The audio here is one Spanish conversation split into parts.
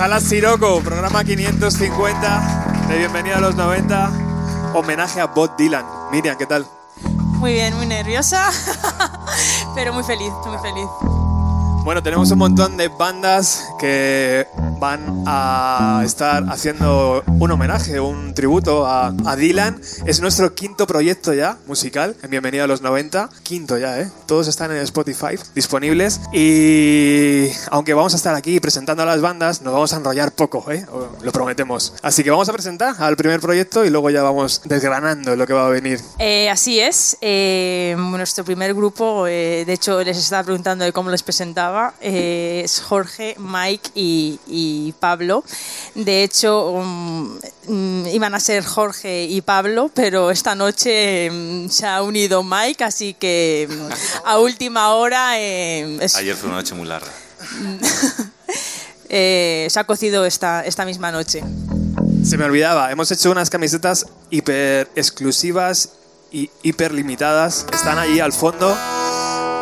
Sala Siroco, programa 550 de Bienvenida a los 90, homenaje a Bob Dylan. Miriam, ¿qué tal? Muy bien, muy nerviosa, pero muy feliz, muy feliz. Bueno, tenemos un montón de bandas que van a estar haciendo un homenaje, un tributo a, Dylan. Es nuestro quinto proyecto ya musical en Bienvenido a los 90. Quinto ya, ¿eh? Todos están en Spotify disponibles. Y aunque vamos a estar aquí presentando a las bandas, nos vamos a enrollar poco, ¿eh? Lo prometemos. Así que vamos a presentar al primer proyecto y luego ya vamos desgranando lo que va a venir. Eh, así es. Eh, nuestro primer grupo, eh, de hecho, les estaba preguntando de cómo les presentaba es Jorge, Mike y, Pablo. De hecho, um, iban a ser Jorge y Pablo, pero esta noche um, se ha unido Mike, así que um, a última hora... Eh, es... Ayer fue una noche muy larga. eh, se ha cocido esta, esta misma noche. Se me olvidaba, hemos hecho unas camisetas hiper exclusivas y hiper limitadas. Están allí al fondo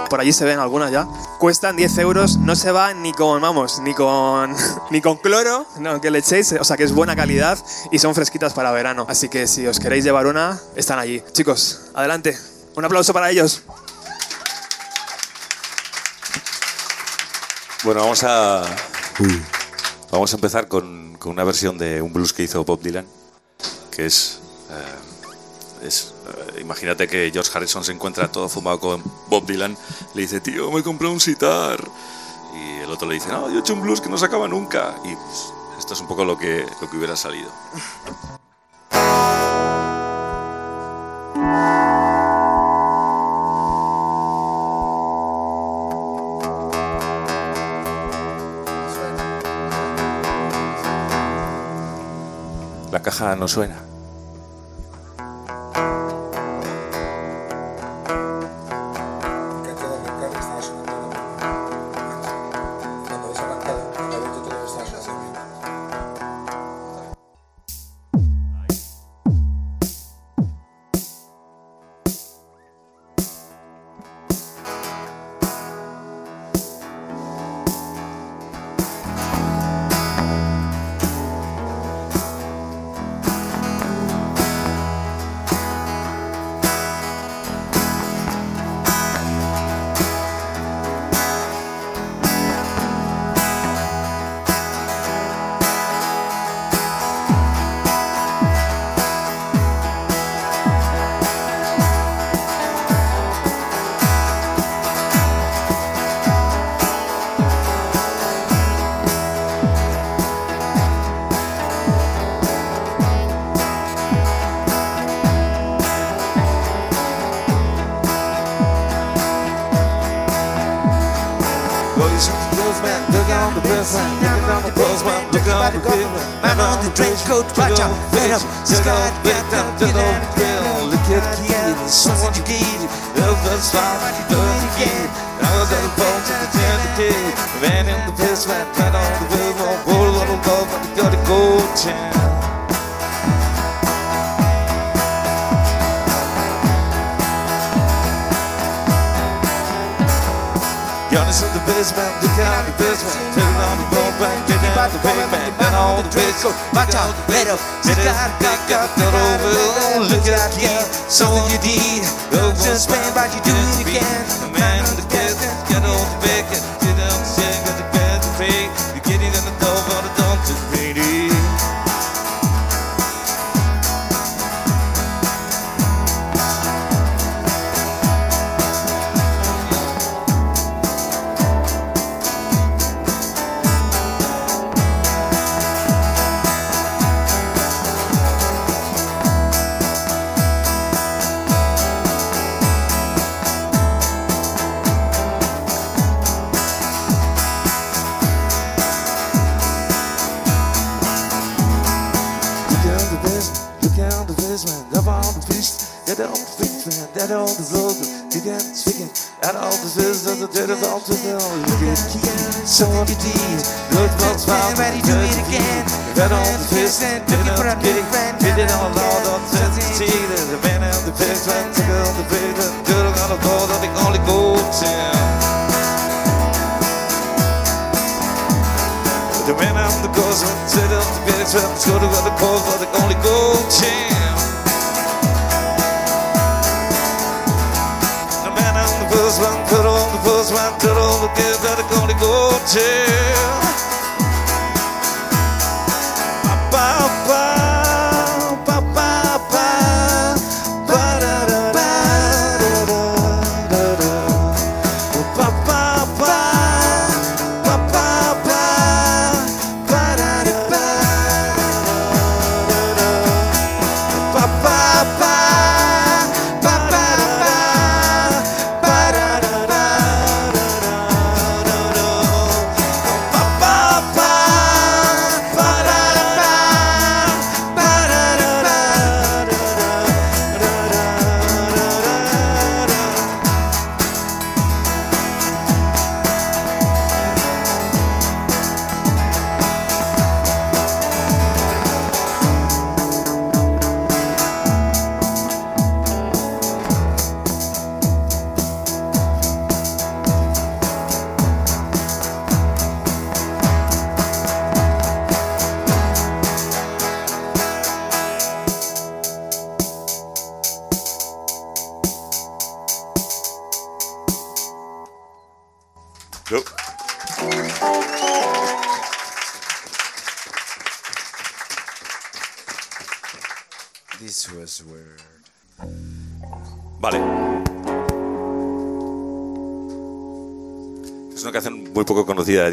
por allí se ven algunas ya. Cuestan 10 euros, no se va ni con, vamos, ni con, ni con cloro, no, que le echéis, o sea que es buena calidad y son fresquitas para verano. Así que si os queréis llevar una, están allí. Chicos, adelante. Un aplauso para ellos. Bueno, vamos a, vamos a empezar con, con una versión de un blues que hizo Bob Dylan, que es... Eh, es imagínate que George Harrison se encuentra todo fumado con Bob Dylan, le dice, tío, me compré un sitar. Y el otro le dice, no, yo he hecho un blues que no se acaba nunca. Y pues, esto es un poco lo que, lo que hubiera salido. La caja no suena. Dit al te vliegen, dat op de vloer. Die gaan zwikken, dat al te zus, dat het derde al te veel. Je gaat zo heb je dier. Nooit wat zwaar, maar die doe je again. Dat al te vis, dit al te the Dit is al al dat zet the tieren. De ben en de vis, want ik wil de beter. Deur aan het bal dat ik al die zijn. The man on the goes on, op de the bed, it's what I'm the for the only gold chance. first one, cut on the first one, cut on the kid that I'm gonna go to. Bye, bye.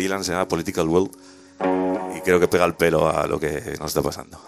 Dylan, se llama Political World, y creo que pega el pelo a lo que nos está pasando.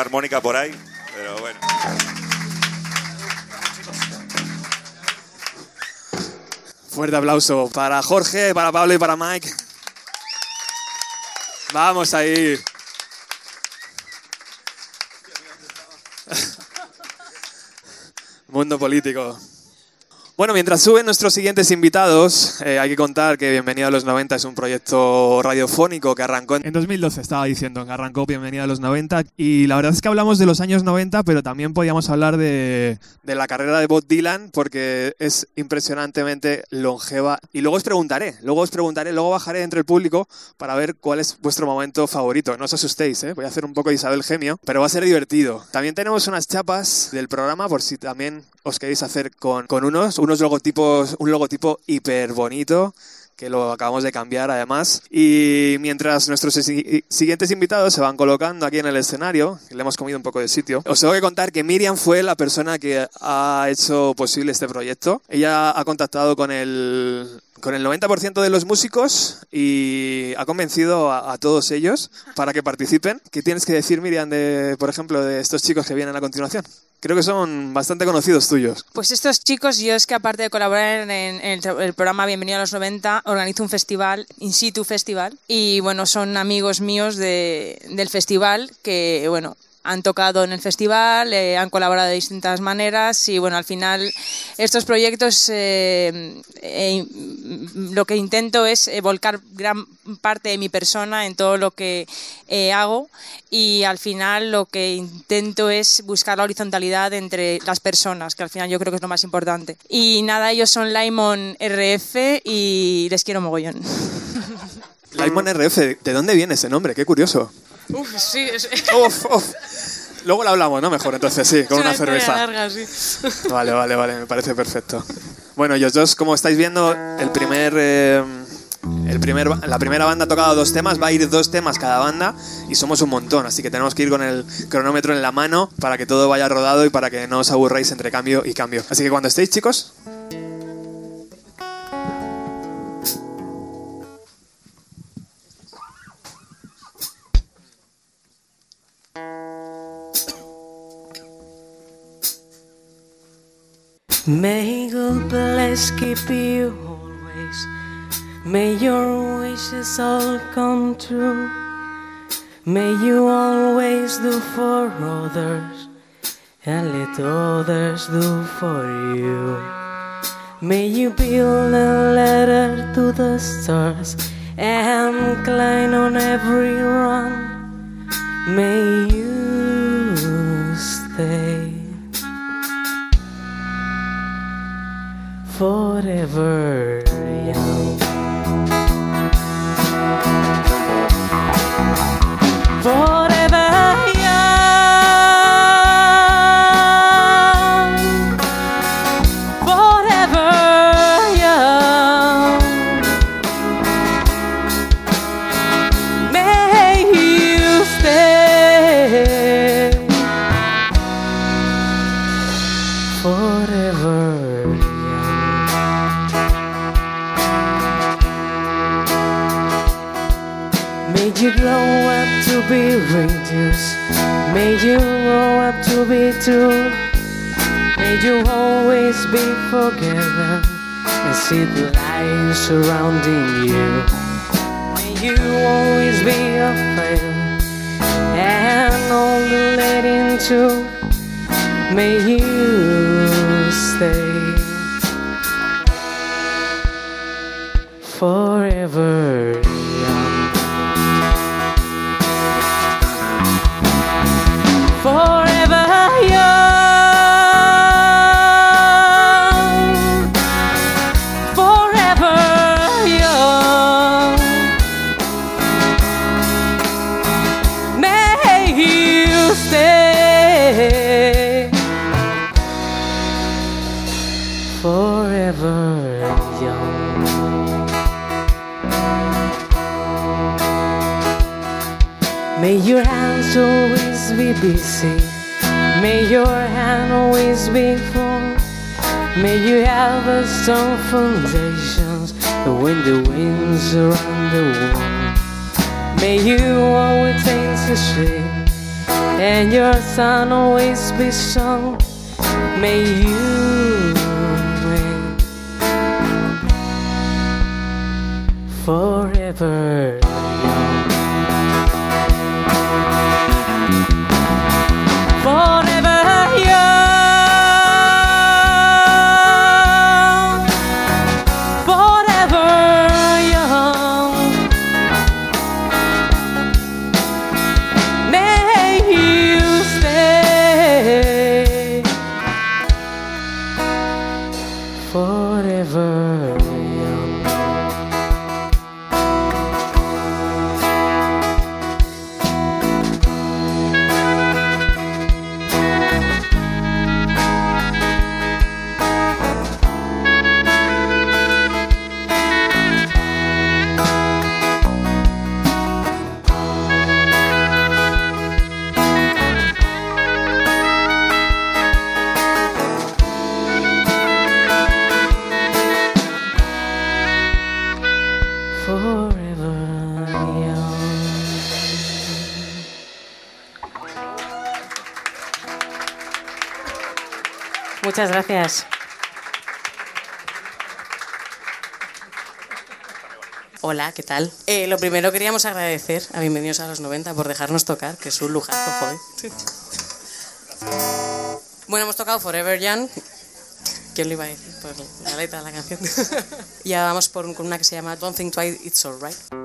Una armónica por ahí, pero bueno. Fuerte aplauso para Jorge, para Pablo y para Mike. Vamos ahí. Mundo político. Bueno, mientras suben nuestros siguientes invitados, eh, hay que contar que Bienvenido a los 90 es un proyecto radiofónico que arrancó en 2012, estaba diciendo, que arrancó Bienvenido a los 90. Y la verdad es que hablamos de los años 90, pero también podíamos hablar de, de la carrera de Bob Dylan, porque es impresionantemente longeva. Y luego os preguntaré, luego os preguntaré, luego bajaré entre el público para ver cuál es vuestro momento favorito. No os asustéis, ¿eh? voy a hacer un poco de Isabel Gemio, pero va a ser divertido. También tenemos unas chapas del programa, por si también os queréis hacer con, con unos, un logotipo hiper bonito que lo acabamos de cambiar además. Y mientras nuestros si- siguientes invitados se van colocando aquí en el escenario, le hemos comido un poco de sitio, os tengo que contar que Miriam fue la persona que ha hecho posible este proyecto. Ella ha contactado con el con el 90% de los músicos y ha convencido a, a todos ellos para que participen. ¿Qué tienes que decir, Miriam, de, por ejemplo, de estos chicos que vienen a continuación? Creo que son bastante conocidos tuyos. Pues estos chicos, yo es que aparte de colaborar en, el, el programa Bienvenido a los 90, organizo un festival, In Situ Festival, y bueno, son amigos míos de, del festival que, bueno, han tocado en el festival, eh, han colaborado de distintas maneras y bueno, al final estos proyectos eh, eh, lo que intento es volcar gran parte de mi persona en todo lo que eh, hago y al final lo que intento es buscar la horizontalidad entre las personas, que al final yo creo que es lo más importante. Y nada, ellos son Laimon RF y les quiero mogollón. Laimon RF, ¿de dónde viene ese nombre? Qué curioso. Uf, sí, es, Uf, uf. Luego lo hablamos, ¿no? Mejor, entonces sí, con una cerveza. larga, sí. Vale, vale, vale, me parece perfecto. Bueno, y os dos, como estáis viendo, el primer, eh, el primer, la primera banda ha tocado dos temas, va a ir dos temas cada banda y somos un montón, así que tenemos que ir con el cronómetro en la mano para que todo vaya rodado y para que no os aburráis entre cambio y cambio. Así que cuando estéis, chicos. May God bless keep you always. May your wishes all come true. May you always do for others and let others do for you. May you build a ladder to the stars and climb on every run. May you stay. Forever young. Forever be. May you always be forgiven and see the light surrounding you. May you always be a friend and all the letting to. May you stay forever always be full. May you have a strong foundations when the winds around the world. May you always taste the sweet and your sun always be strong. May you win forever Forever young. Muchas gracias. Hola, ¿qué tal? Eh, lo primero queríamos agradecer a Bienvenidos a los 90 por dejarnos tocar, que es un lujazo, joder. Bueno, hemos tocado Forever Young. ¿Quién lo iba a decir? Pues la letra de la canción. y ahora vamos por, con una que se llama Don't Think Twice, It's Alright.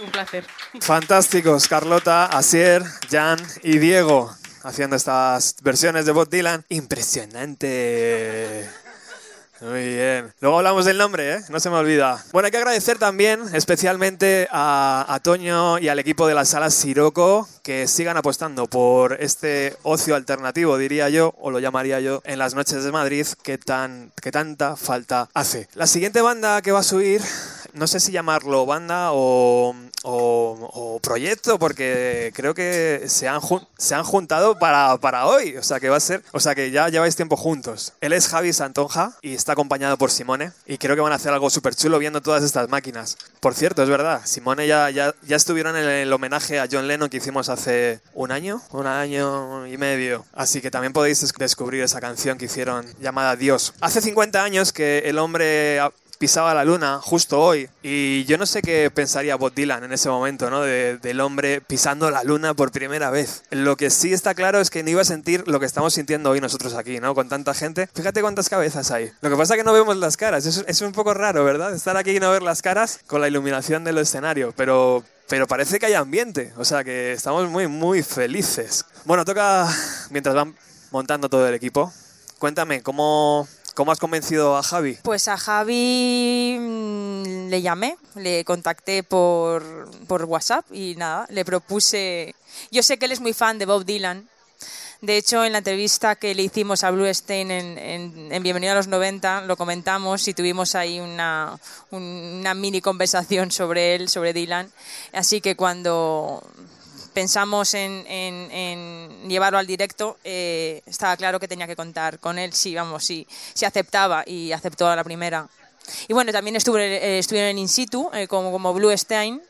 Un placer. Fantásticos, Carlota, Asier, Jan y Diego haciendo estas versiones de Bob Dylan. Impresionante. Muy bien. Luego hablamos del nombre, ¿eh? No se me olvida. Bueno, hay que agradecer también especialmente a, Toño y al equipo de la sala Siroco que sigan apostando por este ocio alternativo, diría yo, o lo llamaría yo, en las noches de Madrid que, tan, que tanta falta hace. La siguiente banda que va a subir, no sé si llamarlo banda o, o- o proyecto, porque creo que se han, se han juntado para, para hoy. O sea que va a ser. O sea que ya lleváis tiempo juntos. Él es Javi Santonja y está acompañado por Simone. Y creo que van a hacer algo súper chulo viendo todas estas máquinas. Por cierto, es verdad. Simone ya, ya, ya estuvieron en el homenaje a John Lennon que hicimos hace un año, un año y medio. Así que también podéis des- descubrir esa canción que hicieron llamada Dios. Hace 50 años que el hombre pisaba la luna justo hoy y yo no sé qué pensaría Bob Dylan en ese momento, ¿no? De- del hombre pisando la luna por primera vez. Lo que sí está claro es que no iba a sentir lo que estamos sintiendo hoy nosotros aquí, ¿no? Con tanta gente. Fíjate cuántas cabezas hay. Lo que pasa es que no vemos las caras. Es, es un poco raro, ¿verdad? Estar aquí y no ver las caras con la iluminación del escenario, pero... Pero parece que hay ambiente, o sea que estamos muy, muy felices. Bueno, toca, mientras van montando todo el equipo, cuéntame, ¿cómo, cómo has convencido a Javi? Pues a Javi mm, le llamé, le contacté por, por WhatsApp y nada, le propuse... Yo sé que él es muy fan de Bob Dylan. De hecho, en la entrevista que le hicimos a Blue Stein en, en, en Bienvenido a los 90, lo comentamos y tuvimos ahí una, una mini conversación sobre él, sobre Dylan. Así que cuando pensamos en, en- en llevarlo al directo, eh, estaba claro que tenía que contar con él, sí, vamos, sí, sí aceptaba y aceptó a la primera. Y bueno, también estuve, eh, estuvieron en in situ, eh, como, como Blue Stein,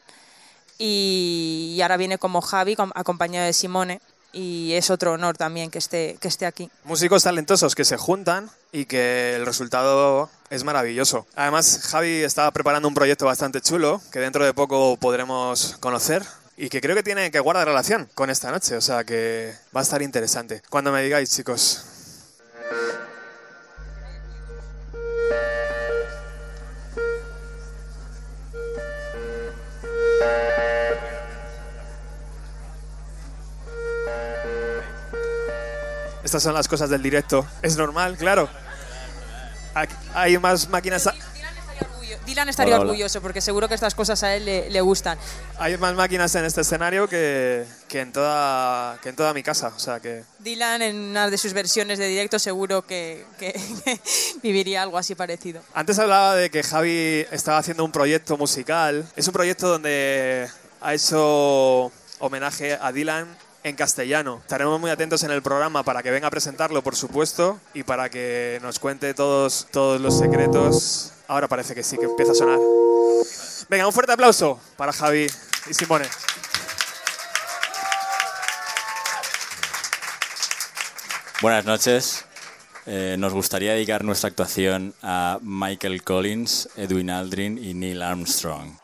y, y ahora viene como Javi, com- acompañado de Simone, y es otro honor también que esté, que esté aquí. Músicos talentosos que se juntan y que el resultado es maravilloso. Además, Javi estaba preparando un proyecto bastante chulo que dentro de poco podremos conocer y que creo que tiene que guardar relación con esta noche, o sea que va a estar interesante. Cuando me digáis, chicos. Estas son las cosas del directo. Es normal, claro. Hay más máquinas. a- Dylan estaría Hola, hola. orgulloso porque seguro que estas cosas a él le, le gustan. Hay más máquinas en este escenario que, que en toda, que en toda mi casa. O sea que. Dylan en una de sus versiones de directo seguro que, que viviría algo así parecido. Antes hablaba de que Javi estaba haciendo un proyecto musical. Es un proyecto donde ha hecho homenaje a Dylan en castellano. Estaremos muy atentos en el programa para que venga a presentarlo, por supuesto, y para que nos cuente todos, todos los secretos. Ahora parece que sí, que empieza a sonar. Venga, un fuerte aplauso para Javi y Simone. Buenas noches. Eh, nos gustaría dedicar nuestra actuación a Michael Collins, Edwin Aldrin y Neil Armstrong.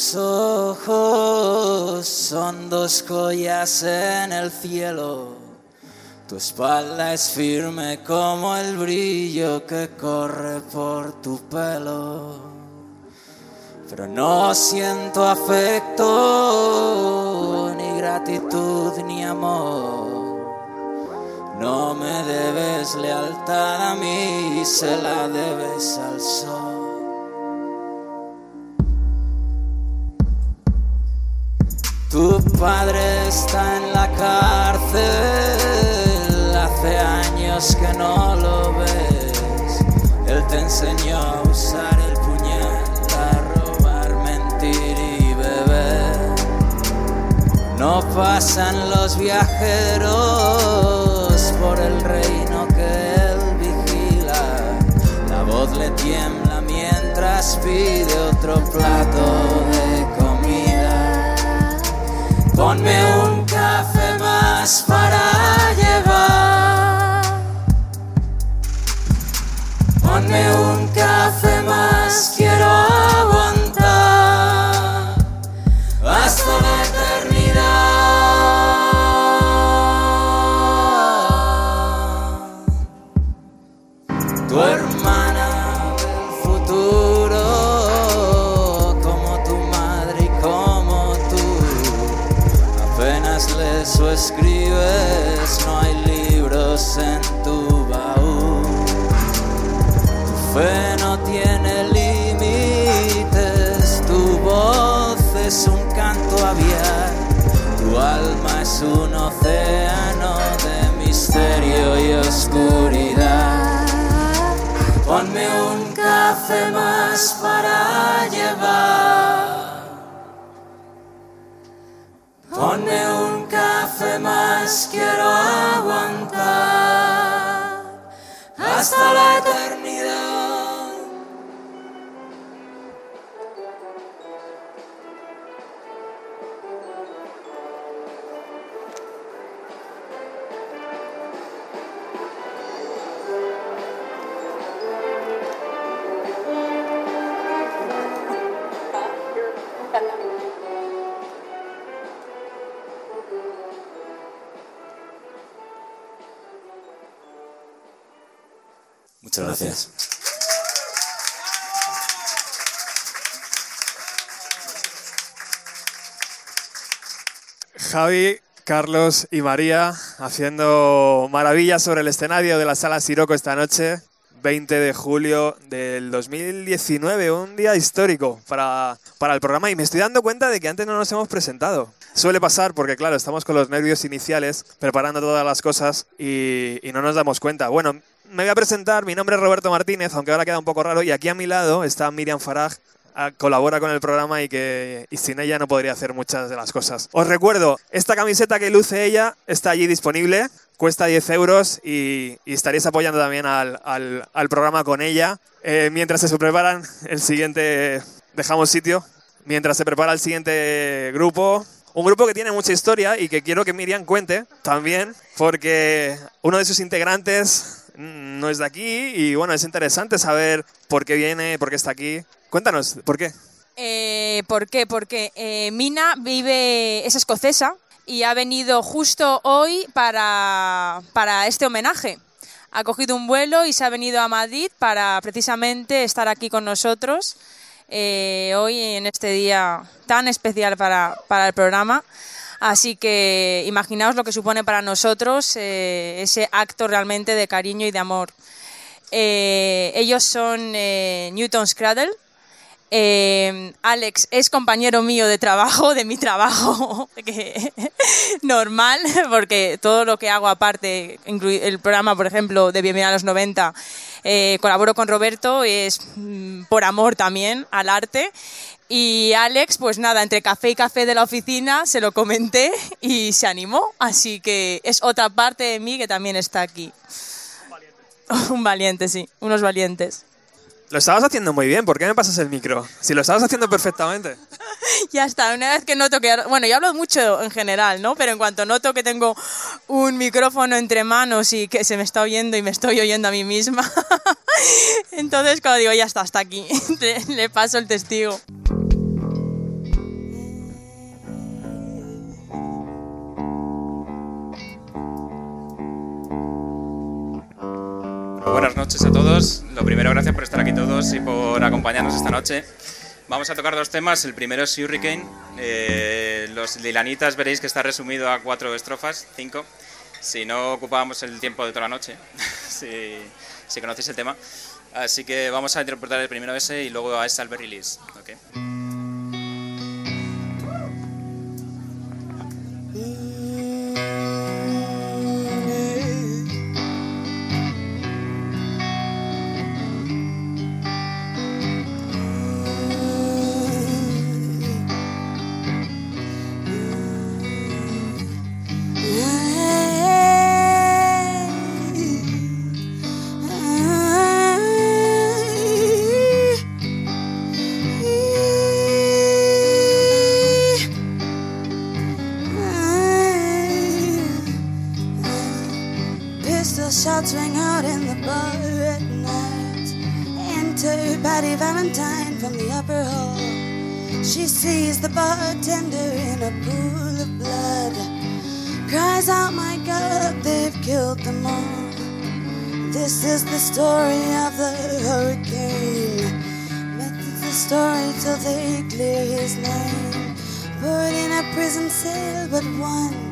tus ojos son dos joyas en el cielo. Tu espalda es firme como el brillo que corre por tu pelo. Pero no siento afecto, ni gratitud, ni amor. No me debes lealtad a mí, se la debes enseñó usar el puñal, para robar, mentir y beber. No pasan los viajeros por el reino que él vigila. La voz le tiembla mientras pide otro plato de comida. Ponme un café más para... café más para llevar. Ponme un café más, quiero aguantar hasta la eternidad. Muchas gracias. Javi, Carlos y María haciendo maravillas sobre el escenario de la sala Siroco esta noche, 20 de julio del 2019, un día histórico para, para el programa y me estoy dando cuenta de que antes no nos hemos presentado. Suele pasar porque, claro, estamos con los nervios iniciales preparando todas las cosas y, y no nos damos cuenta. Bueno, me voy a presentar, mi nombre es Roberto Martínez, aunque ahora queda un poco raro, y aquí a mi lado está Miriam Farag, a- colabora con el programa y que y sin ella no podría hacer muchas de las cosas. Os recuerdo, esta camiseta que luce ella está allí disponible, cuesta 10 euros y, y estaréis apoyando también al, al- al programa con ella. Eh, mientras se preparan el siguiente, dejamos sitio, mientras se prepara el siguiente grupo. Un grupo que tiene mucha historia y que quiero que Miriam cuente también, porque uno de sus integrantes no es de aquí y bueno, es interesante saber por qué viene, por qué está aquí. Cuéntanos, ¿por qué? Eh, ¿Por qué? Porque eh, Mina vive, es escocesa y ha venido justo hoy para, para este homenaje. Ha cogido un vuelo y se ha venido a Madrid para precisamente estar aquí con nosotros eh, hoy en este día tan especial para, para el programa. Así que imaginaos lo que supone para nosotros eh, ese acto realmente de cariño y de amor. Eh, ellos son eh, Newton's Cradle. Alex es compañero mío de trabajo, de mi trabajo que- normal, porque todo lo que hago aparte, el programa, por ejemplo, de Bienvenida a los 90, eh, colaboro con Roberto, es mm, por amor también al arte. Y Alex, pues nada, entre café y café de la oficina se lo comenté y se animó, así que es otra parte de mí que también está aquí. Un valiente, sí, unos valientes. Lo estabas haciendo muy bien, ¿por qué me pasas el micro? Si lo estabas haciendo perfectamente. Ya está, una vez que noto que... Bueno, yo hablo mucho en general, ¿no? Pero en cuanto noto que tengo un micrófono entre manos y que se me está oyendo y me estoy oyendo a mí misma, entonces cuando digo, ya está, hasta aquí, le paso el testigo. Buenas noches a todos. Lo primero, gracias por estar aquí todos y por acompañarnos esta noche. Vamos a tocar dos temas. El primero es Hurricane. Eh, los Lilanitas veréis que está resumido a cuatro estrofas, cinco. Si no ocupábamos el tiempo de toda la noche, si, si conocéis el tema. Así que vamos a interpretar el primero ese y luego a esta Albert Release. ¿ok? Shots ring out in the bar at night. Enter Patty Valentine from the upper hall. She sees the bartender in a pool of blood. Cries out, my God, they've killed them all. This is the story of the hurricane. Met the story till they clear his name. Put in a prison cell, but one.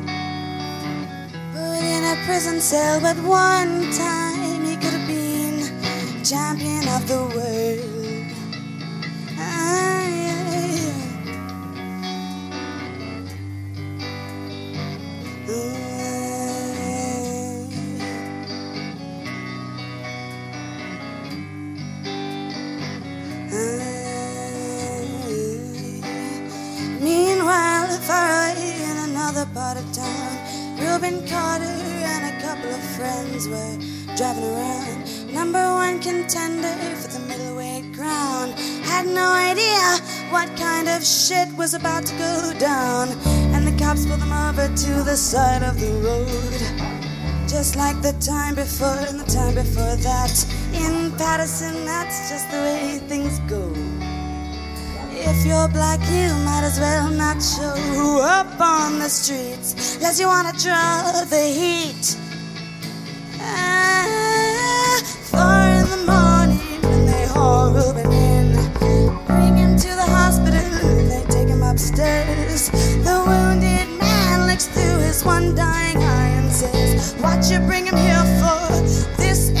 Prison cell, but one time he could have been champion of the world. Driving around. Number one contender for the middleweight crown. Had no idea what kind of shit was about to go down. And the cops pulled them over to the side of the road. Just like the time before and the time before that. In Patterson, that's just the way things go. If you're black, you might as well not show up on the streets unless you wanna draw the heat. Bring him to the hospital they take him upstairs. The wounded man looks through his one dying eye and says, "What you bring him here for? This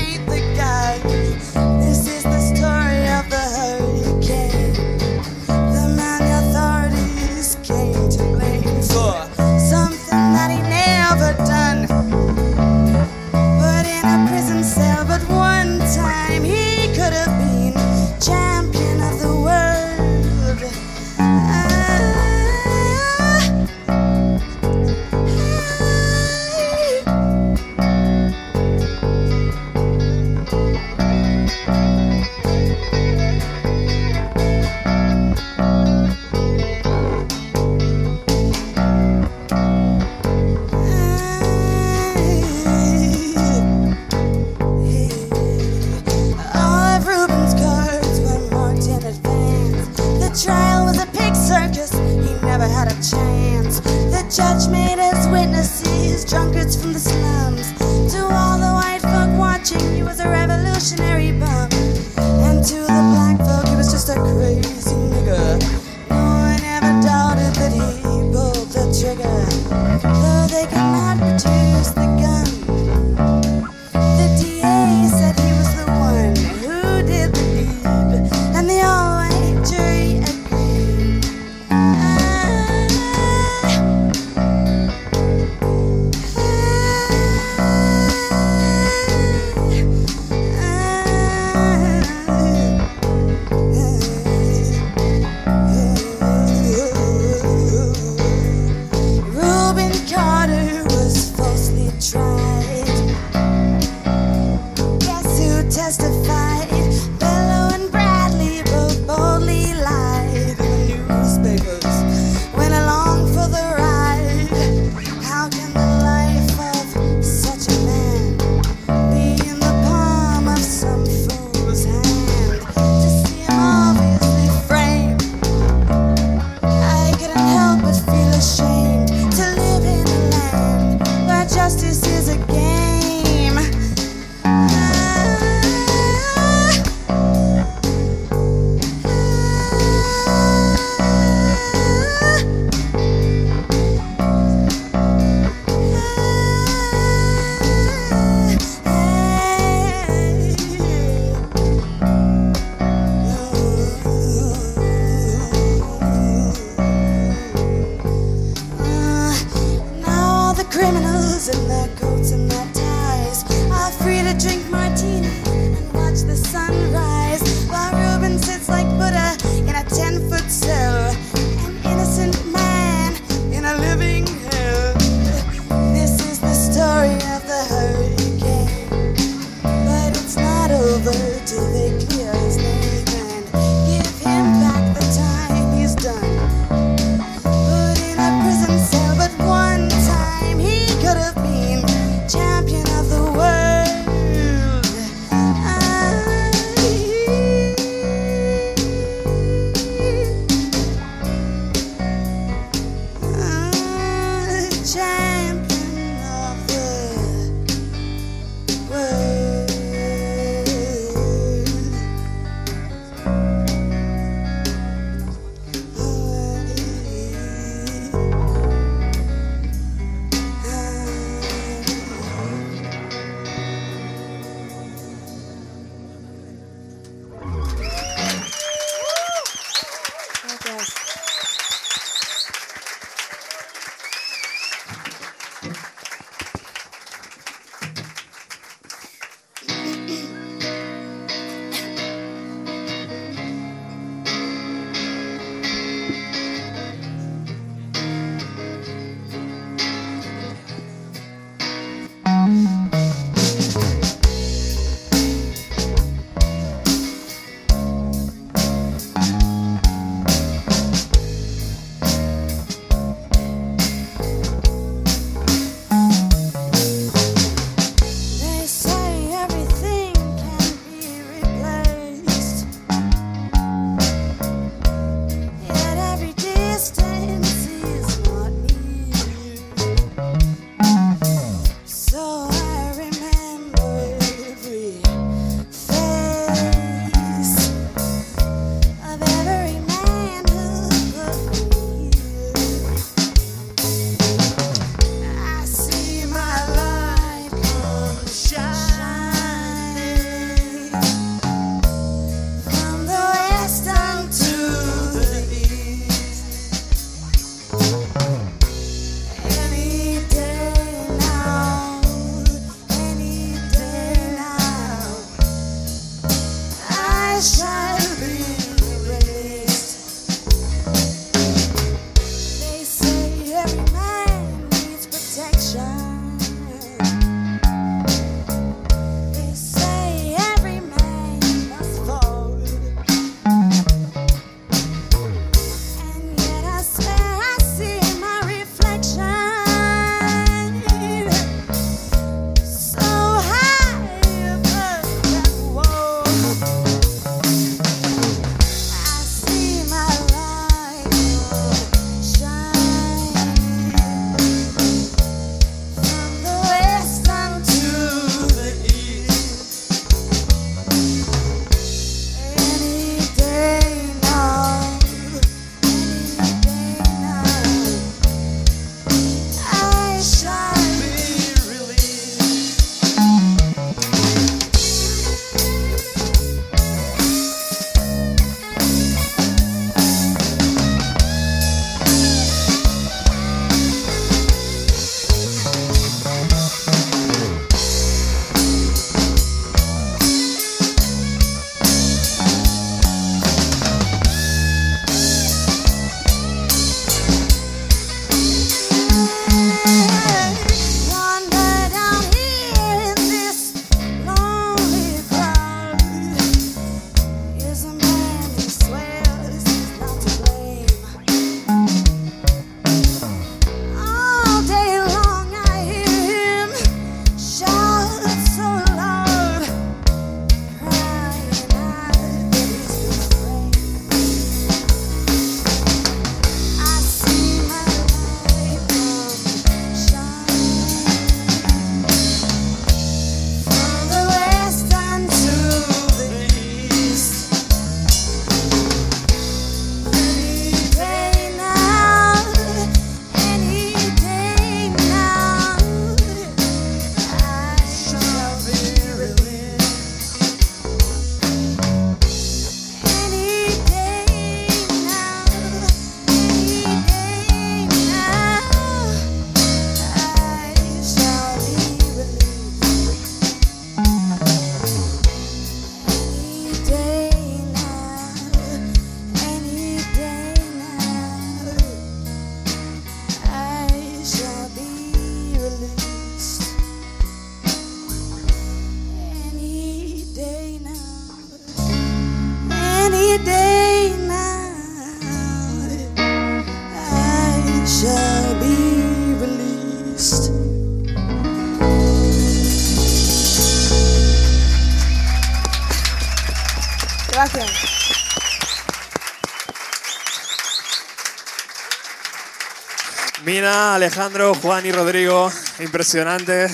Alejandro, Juan y Rodrigo, impresionante.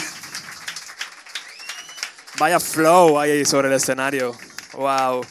Vaya flow ahí sobre el escenario. Wow.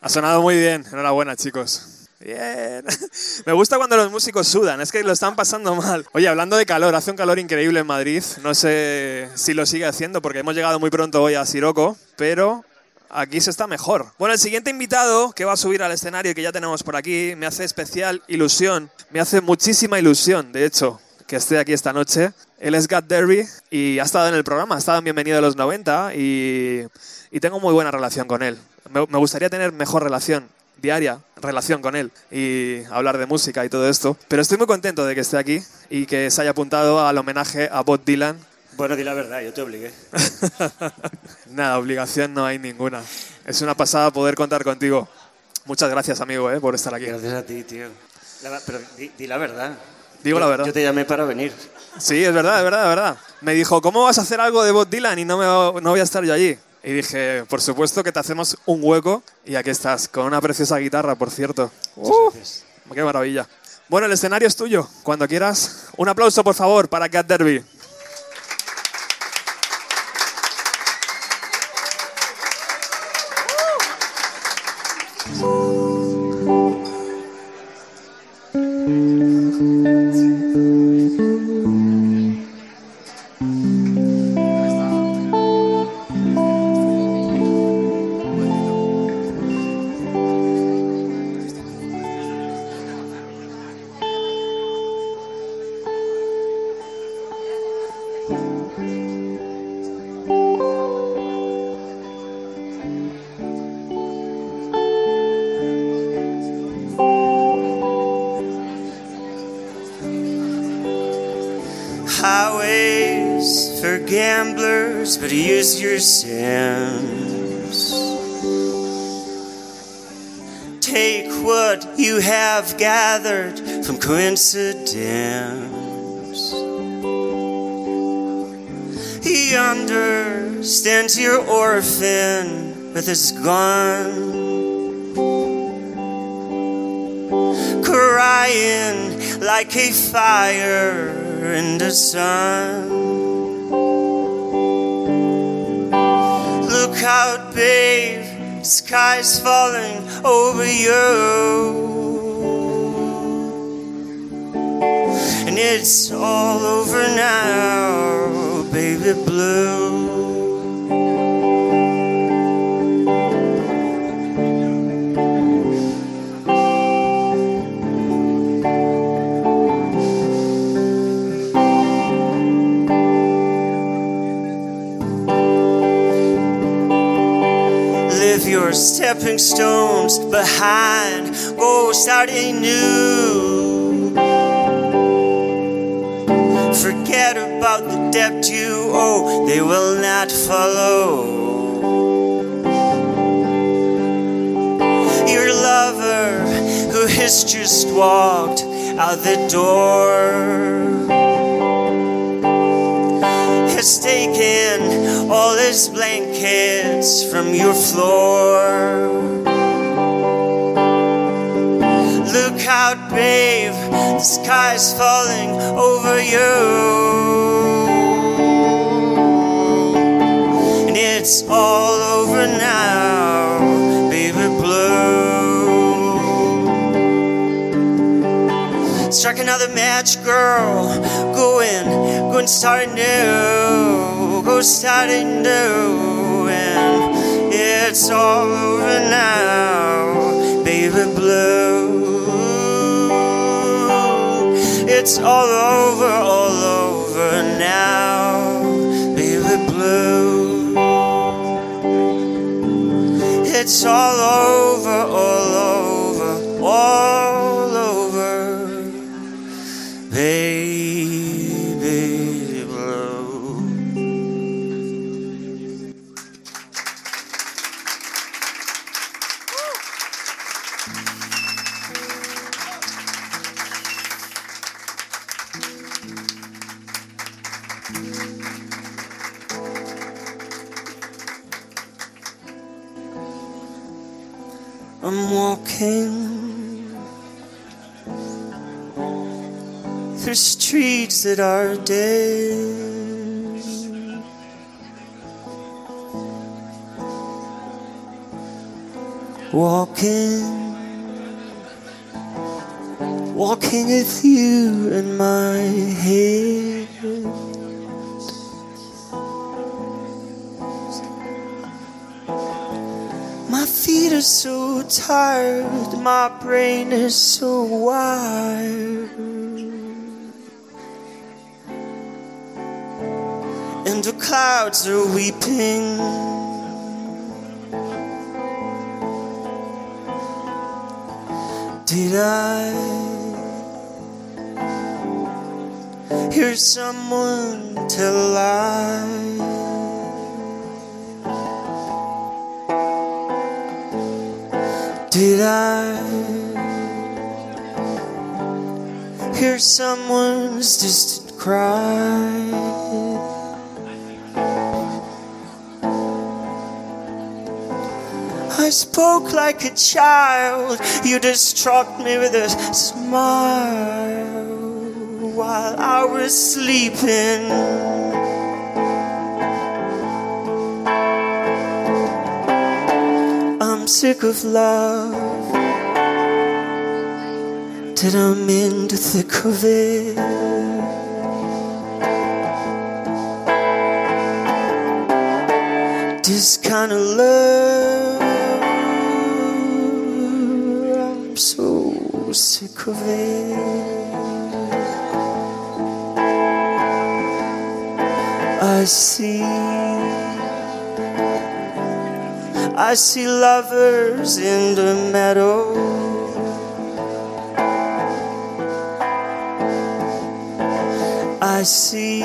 Ha sonado muy bien. Enhorabuena, chicos. Bien. Me gusta cuando los músicos sudan, es que lo están pasando mal. Oye, hablando de calor, hace un calor increíble en Madrid. No sé si lo sigue haciendo porque hemos llegado muy pronto hoy a Siroco, pero aquí se está mejor. Bueno, el siguiente invitado que va a subir al escenario que ya tenemos por aquí me hace especial ilusión, me hace muchísima ilusión, de hecho, que esté aquí esta noche. Él es Gat Derby y ha estado en el programa, ha estado en Bienvenido de los 90 y, y tengo muy buena relación con él. Me, me gustaría tener mejor relación diaria relación con él y hablar de música y todo esto. Pero estoy muy contento de que esté aquí y que se haya apuntado al homenaje a Bob Dylan. Bueno, di la verdad, yo te obligué. Nada, obligación no hay ninguna. Es una pasada poder contar contigo. Muchas gracias, amigo, eh, por estar aquí. Gracias a ti, tío. La- pero di, di la verdad. Digo la Yo- verdad. Yo te llamé para venir. Sí, es verdad, es verdad, es verdad. Me dijo, ¿cómo vas a hacer algo de Bob Dylan y no, me, no voy a estar yo allí? Y dije, por supuesto que te hacemos un hueco y aquí estás, con una preciosa guitarra, por cierto. ¡Uh! ¡Qué maravilla! Bueno, el escenario es tuyo, cuando quieras. Un aplauso, por favor, para Cat Derby. Sense. Take what you have gathered from coincidence. He understands your orphan with his gun. crying like a fire in the sun. Out, babe, sky's falling over you. And it's all over now, baby blue. Stepping stones behind, oh, go start anew. Forget about the debt you owe, they will not follow. Your lover, who has just walked out the door has taken all his blankets from your floor. Look out, babe, the sky's falling over you. And it's all over now, baby blue. Strike another match, girl. Go in, go and start new. Go start new. It's all over now, baby blue. It's all over, all over now, baby blue. It's all over, all over, all that are. Walking, walking with you in my head. My feet are so tired, my brain is so wired. And the clouds are weeping. Did I hear someone tell a lie? Did I hear someone's distant cry? I spoke like a child, you distraught me with a smile while I was sleeping. I'm sick of love. That I'm in the thick of it. This kind of love, of it. I see. I see lovers in the meadow. I see.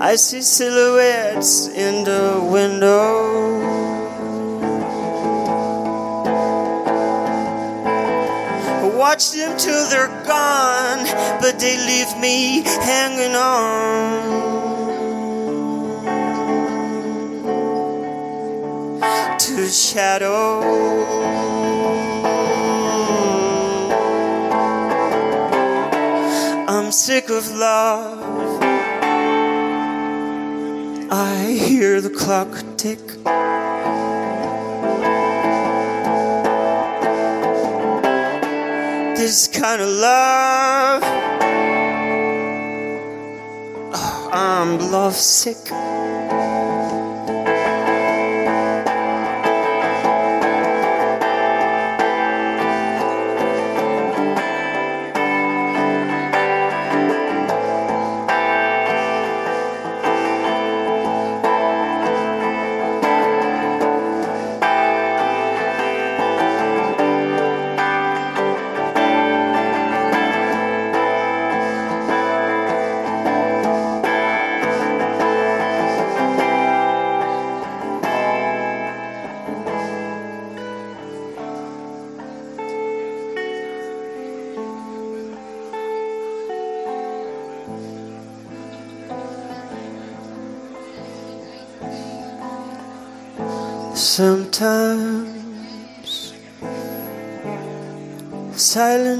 I see silhouettes in the window. Watch them till they're gone, but they leave me hanging on to the shadow. I'm sick of love. I hear the clock tick. This kind of love, oh, I'm love sick.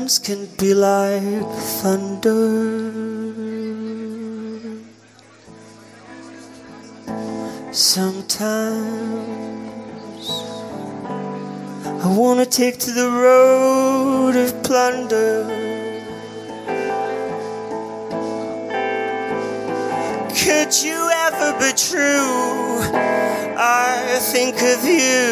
Can be like thunder. Sometimes I want to take to the road of plunder. Could you ever be true? I think of you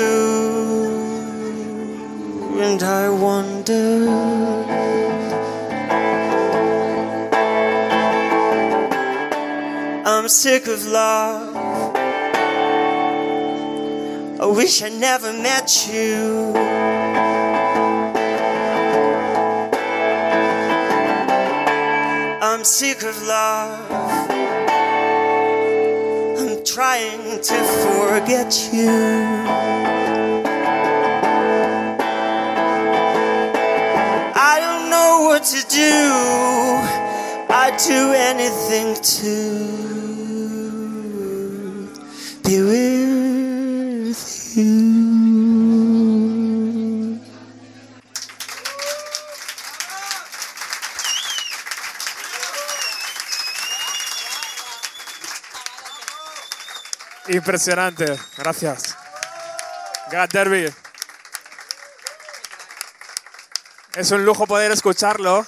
sick of love. I wish I never met you. I'm sick of love. I'm trying to forget you. I don't know what to do. I'd do anything to Impresionante. Gracias. God Derby. Es un lujo poder escucharlo.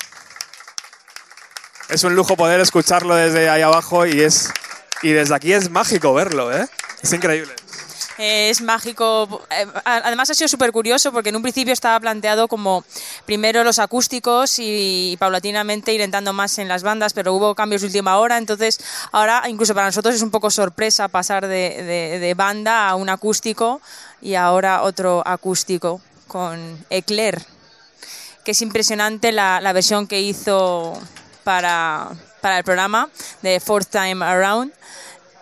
Es un lujo poder escucharlo desde ahí abajo y es y desde aquí es mágico verlo, ¿eh? Es increíble. Es mágico. Eh, Además ha sido súper curioso porque en un principio estaba planteado como primero los acústicos y, paulatinamente ir entrando más en las bandas, pero hubo cambios de última hora, entonces ahora incluso para nosotros es un poco sorpresa pasar de, de- de banda a un acústico y ahora otro acústico con Eclair, que es impresionante la, la versión que hizo para, para el programa de Fourth Time Around.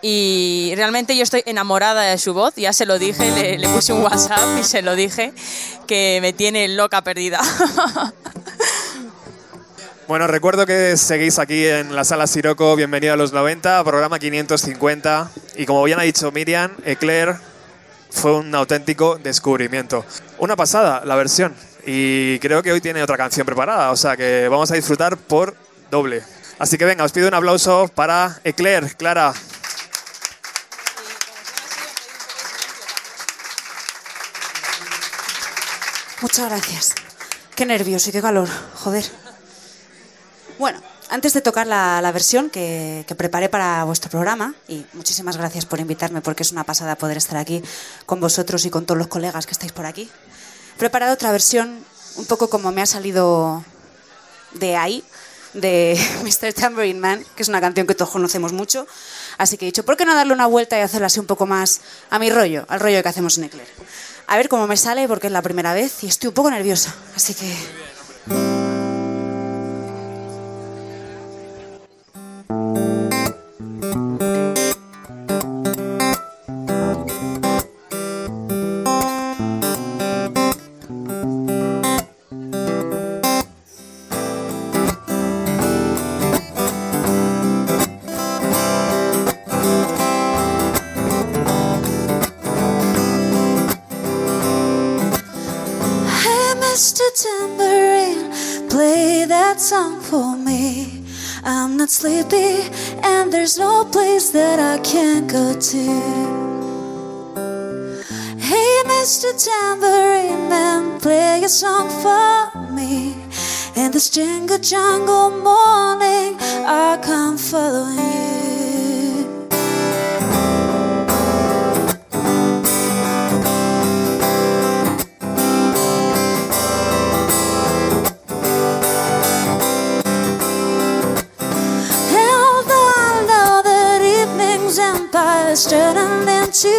Y realmente yo estoy enamorada de su voz, ya se lo dije, le, le puse un WhatsApp y se lo dije, que me tiene loca perdida. Bueno, recuerdo que seguís aquí en la sala Siroco, bienvenido a los 90, programa 550. Y como bien ha dicho Miriam, Eclair fue un auténtico descubrimiento. Una pasada la versión. Y creo que hoy tiene otra canción preparada, o sea que vamos a disfrutar por doble. Así que venga, os pido un aplauso para Eclair, Clara. Muchas gracias. Qué nervios y qué calor, joder. Bueno, antes de tocar la, versión que, que preparé para vuestro programa, y muchísimas gracias por invitarme porque es una pasada poder estar aquí con vosotros y con todos los colegas que estáis por aquí, he preparado otra versión un poco como me ha salido de ahí, de Mr. Tambourine Man, que es una canción que todos conocemos mucho. Así que he dicho, ¿por qué no darle una vuelta y hacerla así un poco más a mi rollo, al rollo que hacemos en Eclair? A ver cómo me sale, porque es la primera vez y estoy un poco nerviosa. Así que. Hey, Mr. Tambourine Man, play a song for me. In this jingle jungle morning, I come following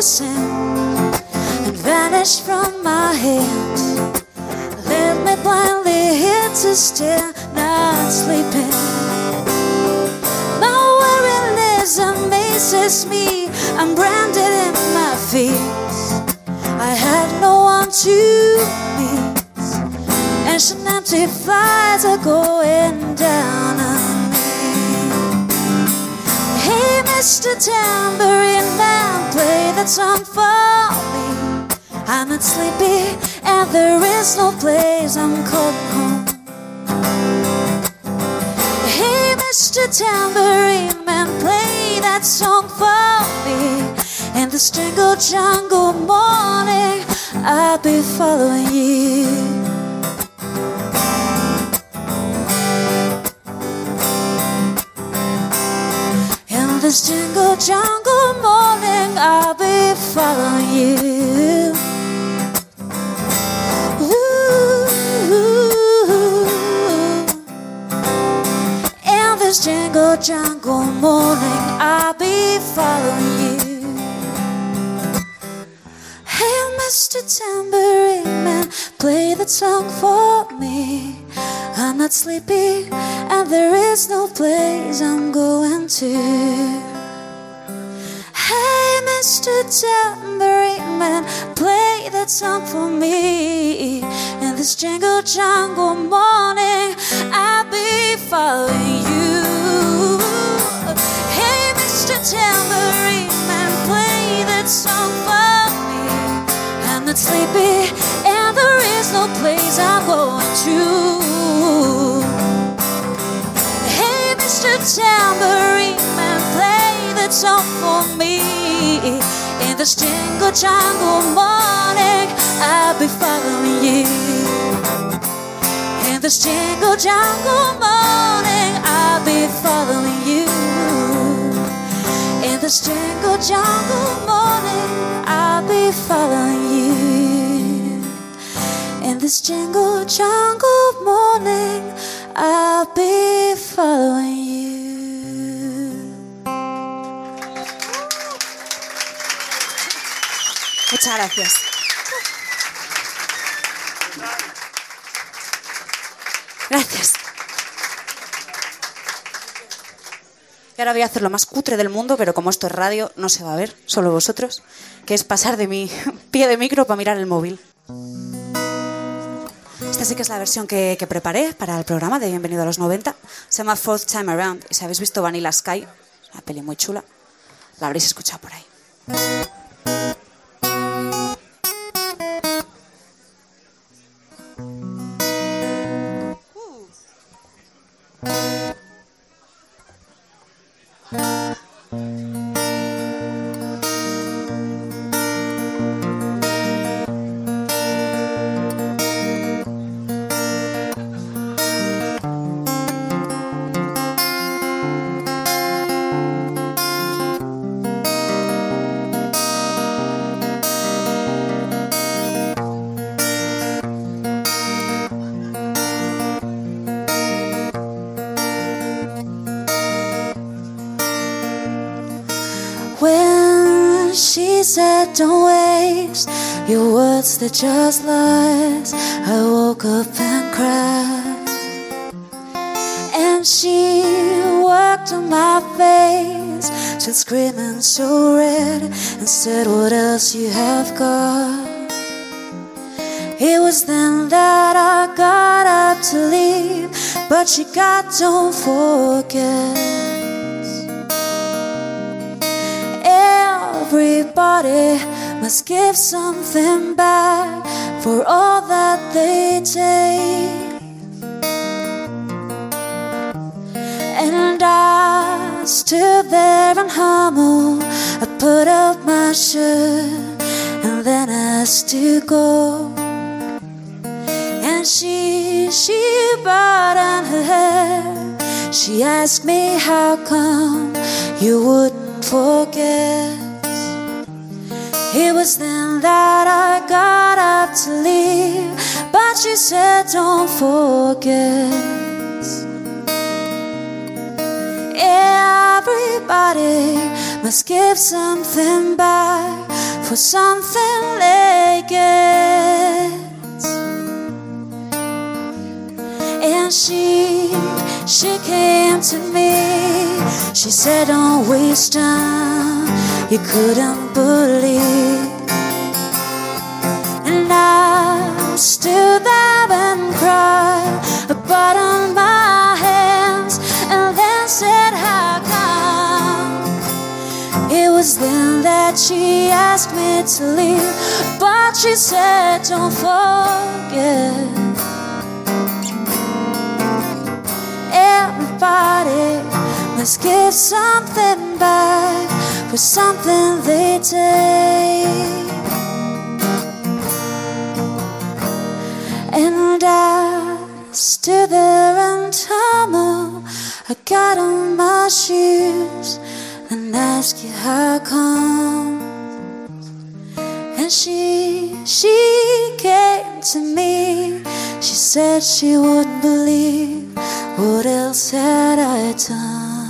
and vanish from my hands. Let me blindly hit to stare, not sleeping. My weariness amazes me. I'm branded in my feet. I had no one to meet. Ancient empty fires are Mr. Tambourine Man, play that song for me. I'm not sleepy, and there is no place I'm calling home. Hey, Mr. Tambourine Man, play that song for me. In this jungle, jungle morning, I'll be following you. Jungle, morning, I'll be following you. Ooh. In this jungle, jungle morning, I'll be following you. Hey, Mr. Tambourine Man, play that song for me. I'm not sleepy, and there is no place I'm going to. Mr. Tambourine Man, play that song for me. In this jungle, jungle morning, I'll be following you. Hey, Mr. Tambourine Man, play that song for me. I'm not sleepy, and there is no place I'm going to. Hey, Mr. Tambourine Man, keeps on for me. In this jingle jangle morning, I'll be following you. In this jingle jangle morning, I'll be following you. In this jingle jangle morning, I'll be following you. In this jingle jangle morning, I'll be following you. Muchas gracias. Gracias. Y ahora voy a hacer lo más cutre del mundo, pero como esto es radio, no se va a ver, solo vosotros, que es pasar de mi pie de micro para mirar el móvil. Esta sí que es la versión que, que preparé para el programa de Bienvenido a los 90. Se llama Fourth Time Around. Y si habéis visto Vanilla Sky, una peli muy chula, la habréis escuchado por ahí. Your words, they're just lies. I woke up and cried. And she walked on my face, still screaming so red, and said, What else you have got? It was then that I got up to leave, but she got, Don't forget. Everybody must give something back for all that they take. And I stood there and humbled. I put up my shirt and then asked to go. And she, she brought on her hair. She asked me how come you wouldn't forget. It was then that I got up to leave, but she said, Don't forget. Everybody must give something back for something they get. And she, she came to me. She said, Don't waste time. You couldn't believe. And I stood there and cried, I on my hands, and then said, How come? It was then that she asked me to leave, but she said, Don't forget. Everybody must give something back for something they take. And I stood there and tumbled. I got on my shoes and asked you how come. She, she came to me. She said she wouldn't believe what else had I done.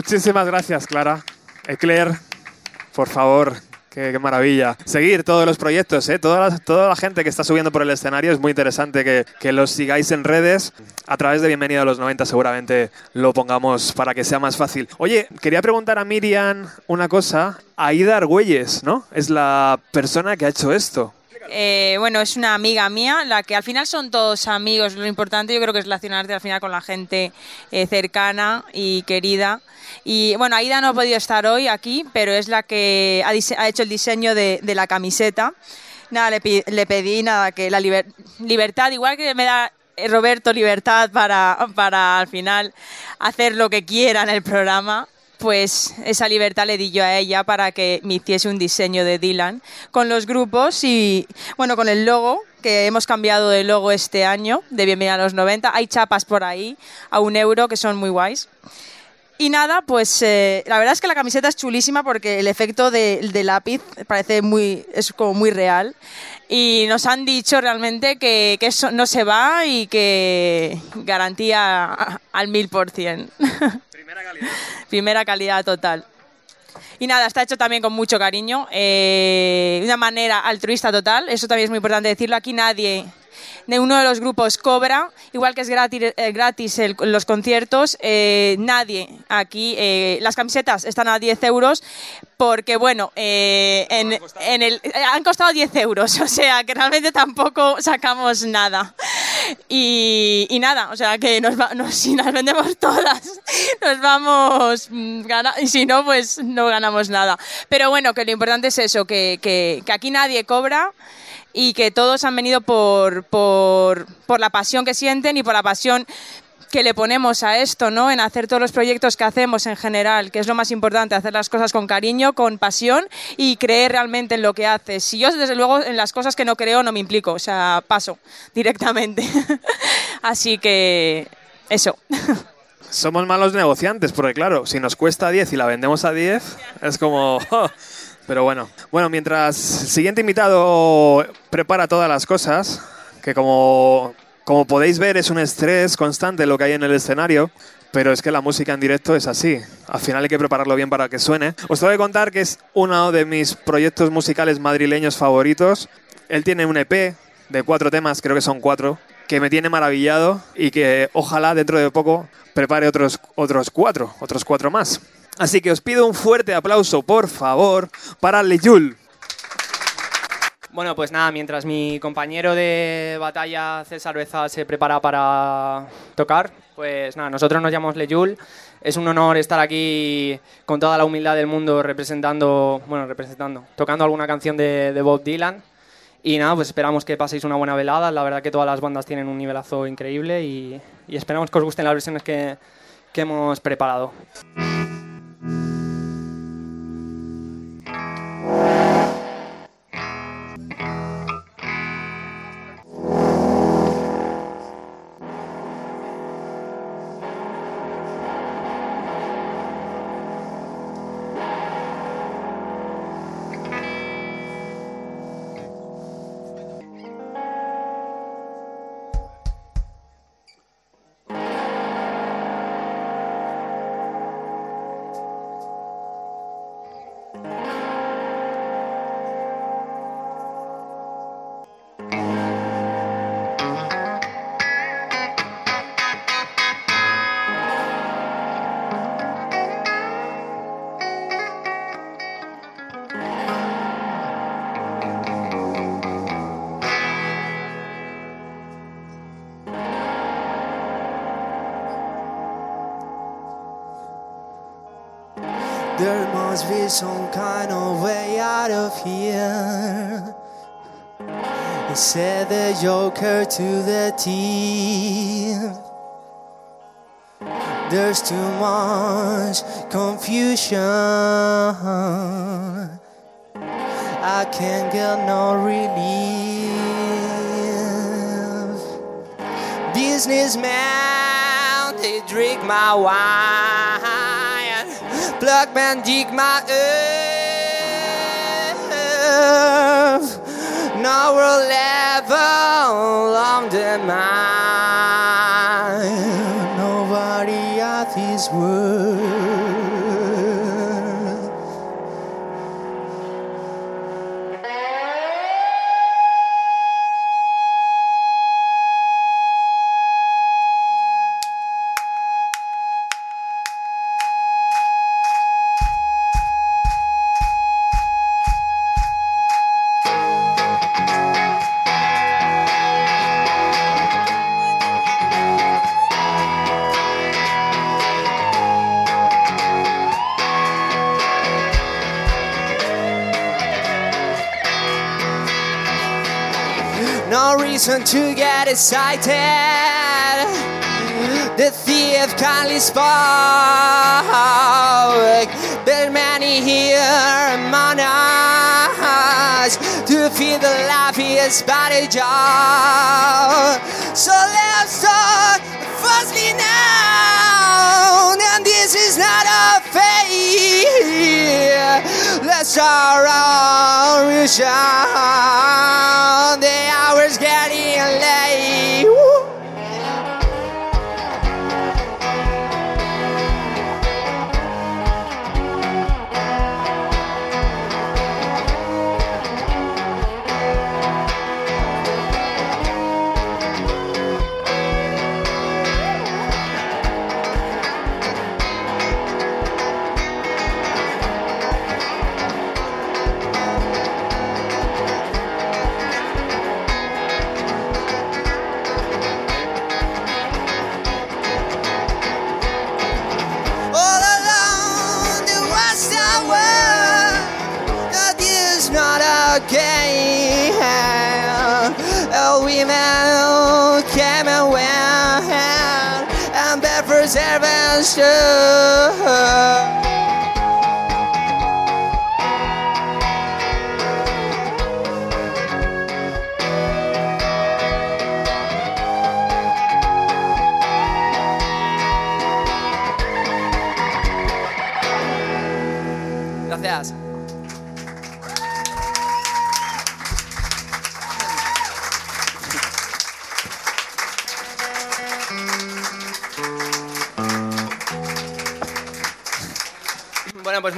Muchísimas gracias, Clara. Eclair, por favor, qué, maravilla. Seguir todos los proyectos, ¿eh? toda, la, toda la gente que está subiendo por el escenario, es muy interesante que, que los sigáis en redes. A través de Bienvenido a los 90 seguramente lo pongamos para que sea más fácil. Oye, quería preguntar a Miriam una cosa. Aida Argüelles, ¿no? Es la persona que ha hecho esto. Eh, bueno, es una amiga mía, la que al final son todos amigos. Lo importante yo creo que es relacionarte al final con la gente eh, cercana y querida. Y bueno, Aida no ha podido estar hoy aquí, pero es la que ha, ha hecho el diseño de, la camiseta. Nada, le, le pedí nada, que la liber- libertad, igual que me da eh, Roberto libertad para, para al final hacer lo que quiera en el programa, pues esa libertad le di yo a ella para que me hiciese un diseño de Dylan con los grupos y, bueno, con el logo, que hemos cambiado de logo este año, de Bienvenida a los 90. Hay chapas por ahí a un euro que son muy guays. Y nada, pues eh, la verdad es que la camiseta es chulísima porque el efecto de, de lápiz parece muy, es como muy real. Y nos han dicho realmente que, eso no se va y que garantía al mil por cien. Primera calidad. Total. Y nada, está hecho también con mucho cariño, eh, una manera altruista total. Eso también es muy importante decirlo. Aquí nadie de uno de los grupos cobra, igual que es gratis, eh, gratis el- los conciertos, eh, nadie aquí, eh, las camisetas están a 10 euros porque, bueno, eh, en, en el, eh, han costado 10 euros, o sea que realmente tampoco sacamos nada. Y, y nada, o sea que nos va- nos- si las vendemos todas, nos vamos mm, gana- y si no, pues no ganamos nada. Pero bueno, que lo importante es eso, que, que- que aquí nadie cobra y que todos han venido por, por, por la pasión que sienten y por la pasión que le ponemos a esto, ¿no? En hacer todos los proyectos que hacemos en general, que es lo más importante, hacer las cosas con cariño, con pasión y creer realmente en lo que haces. Si yo, desde luego, en las cosas que no creo no me implico, o sea, paso directamente. Así que eso. Somos malos negociantes, porque claro, si nos cuesta 10 y la vendemos a 10, es como... Pero bueno. Bueno, mientras el siguiente invitado prepara todas las cosas, que como, como podéis ver es un estrés constante lo que hay en el escenario, pero es que la música en directo es así. Al final hay que prepararlo bien para que suene. Os tengo que contar que es uno de mis proyectos musicales madrileños favoritos. Él tiene un EP de cuatro temas, creo que son cuatro, que me tiene maravillado y que ojalá dentro de poco prepare otros, otros cuatro, otros cuatro más. Así que os pido un fuerte aplauso, por favor, para Leyul. Bueno, pues nada, mientras mi compañero de batalla César Beza se prepara para tocar, pues nada, nosotros nos llamamos Leyul. Es un honor estar aquí con toda la humildad del mundo representando, bueno, representando, tocando alguna canción de, de Bob Dylan. Y nada, pues esperamos que paséis una buena velada. La verdad que todas las bandas tienen un nivelazo increíble y, esperamos que os gusten las versiones que hemos preparado. Some kind of way out of here. He said the Joker to the team. There's too much confusion. I can't get no relief. Businessman, they drink my wine. No will ever long demand. Nobody at his word. Reason to get excited. The thief kindly spoke, but many here among us to feel the laughest body job. So let's start firstly now, and this is not a fake. Let's our revolution. wants you.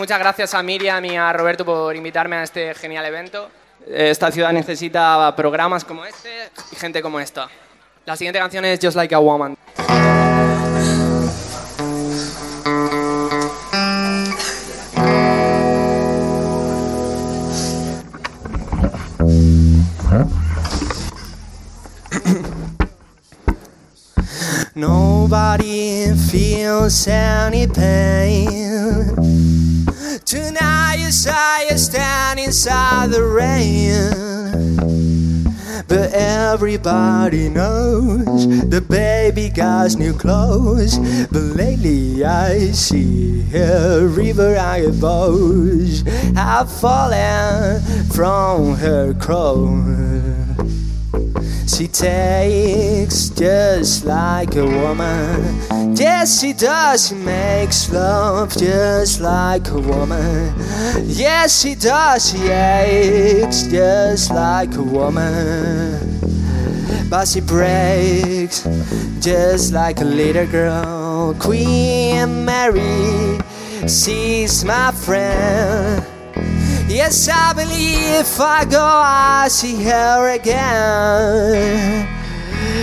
Muchas gracias a Miriam y a Roberto por invitarme a este genial evento. Esta ciudad necesita programas como este y gente como esta. La siguiente canción es Just Like a Woman. Nobody feels any pain. Tonight you say you stand inside the rain. But everybody knows the baby got new clothes. But lately I see a river I bows have fallen from her crown. She takes just like a woman. Yes, she does. She makes love just like a woman. Yes, she does. She aches just like a woman. But she breaks just like a little girl. Queen Mary, she's my friend. Yes, I believe if I go, I see her again.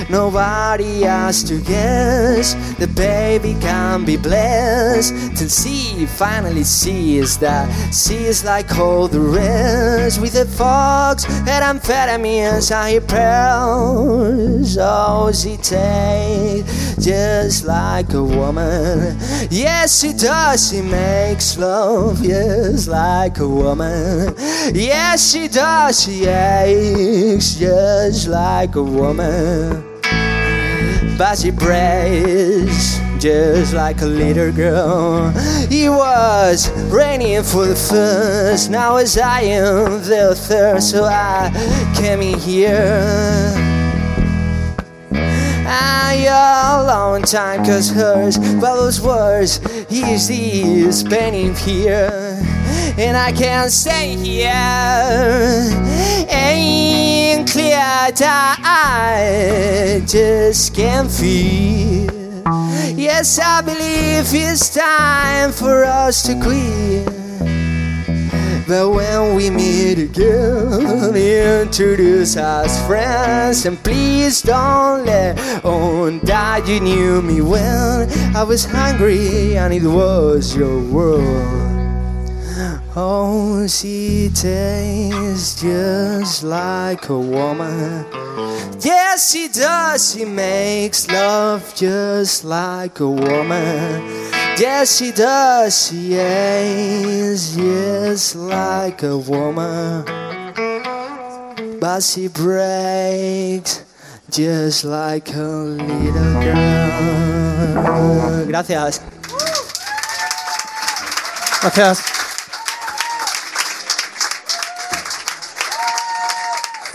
Nobody has to guess the baby can be blessed till she finally sees that she is like all the rest with the fox and amphetamines I hear pearls. Oh, she takes just like a woman. Yes, she does. She makes love just like a woman. Yes, she does. She aches just like a woman. But she breaks just like a little girl. It was raining for the first, now as I am the third, so I came in here. And your long time cause hers, those words is this painting here. And I can't stay here Ain't clear I just can't feel. Yes, I believe it's time for us to quit. But when we meet again, introduce us friends. And please don't let on that you knew me well. I was hungry and it was your world. Oh, she tastes just like a woman. Yes, she does. She makes love just like a woman. Yes, she does. She is just like a woman. But she breaks just like a little girl. Gracias. Gracias.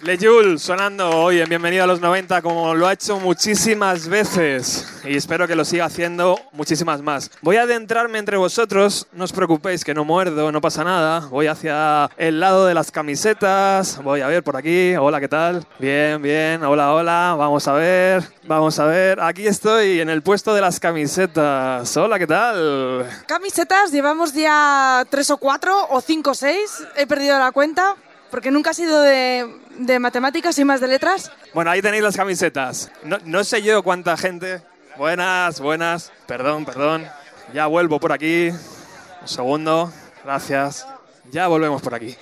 Lejul sonando hoy en Bienvenido a los 90 como lo ha hecho muchísimas veces y espero que lo siga haciendo muchísimas más. Voy a adentrarme entre vosotros, no os preocupéis que no muerdo, no pasa nada. Voy hacia el lado de las camisetas, voy a ver por aquí. Hola, ¿qué tal? Bien, bien, hola, hola. Vamos a ver, vamos a ver. Aquí estoy en el puesto de las camisetas. Hola, ¿qué tal? Camisetas, llevamos ya tres o cuatro o cinco o seis. He perdido la cuenta porque nunca ha sido de, de matemáticas y más de letras. Bueno, ahí tenéis las camisetas. No, no sé yo cuánta gente. Buenas, buenas. Perdón, perdón. Ya vuelvo por aquí. Un segundo. Gracias. Ya volvemos por aquí.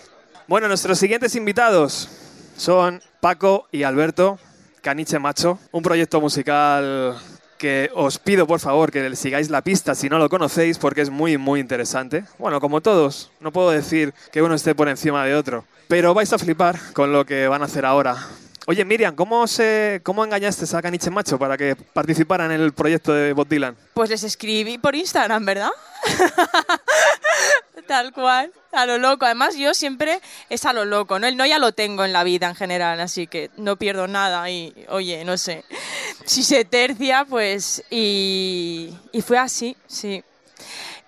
Bueno, nuestros siguientes invitados son Paco y Alberto Caniche Macho, un proyecto musical que os pido por favor que le sigáis la pista si no lo conocéis porque es muy muy interesante. Bueno, como todos, no puedo decir que uno esté por encima de otro, pero vais a flipar con lo que van a hacer ahora. Oye, Miriam, ¿cómo, se, ¿cómo engañaste a Caniche Macho para que participaran en el proyecto de Bob Dylan? Pues les escribí por Instagram, ¿verdad? Tal cual, a lo loco. Además, yo siempre es a lo loco, ¿no? El no ya lo tengo en la vida en general, así que no pierdo nada y, oye, no sé. Si se tercia, pues... Y, y fue así, sí.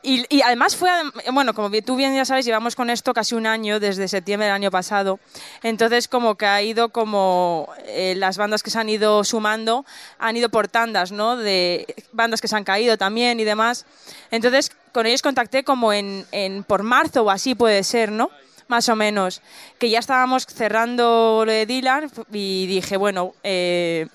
Y, y además fue, bueno, como tú bien ya sabes, llevamos con esto casi un año, desde septiembre del año pasado. Entonces, como que ha ido como eh, las bandas que se han ido sumando, han ido por tandas, ¿no? De bandas que se han caído también y demás. Entonces, con ellos contacté como en, en por marzo o así puede ser, ¿no? Más o menos. Que ya estábamos cerrando lo de Dylan y dije, bueno, eh,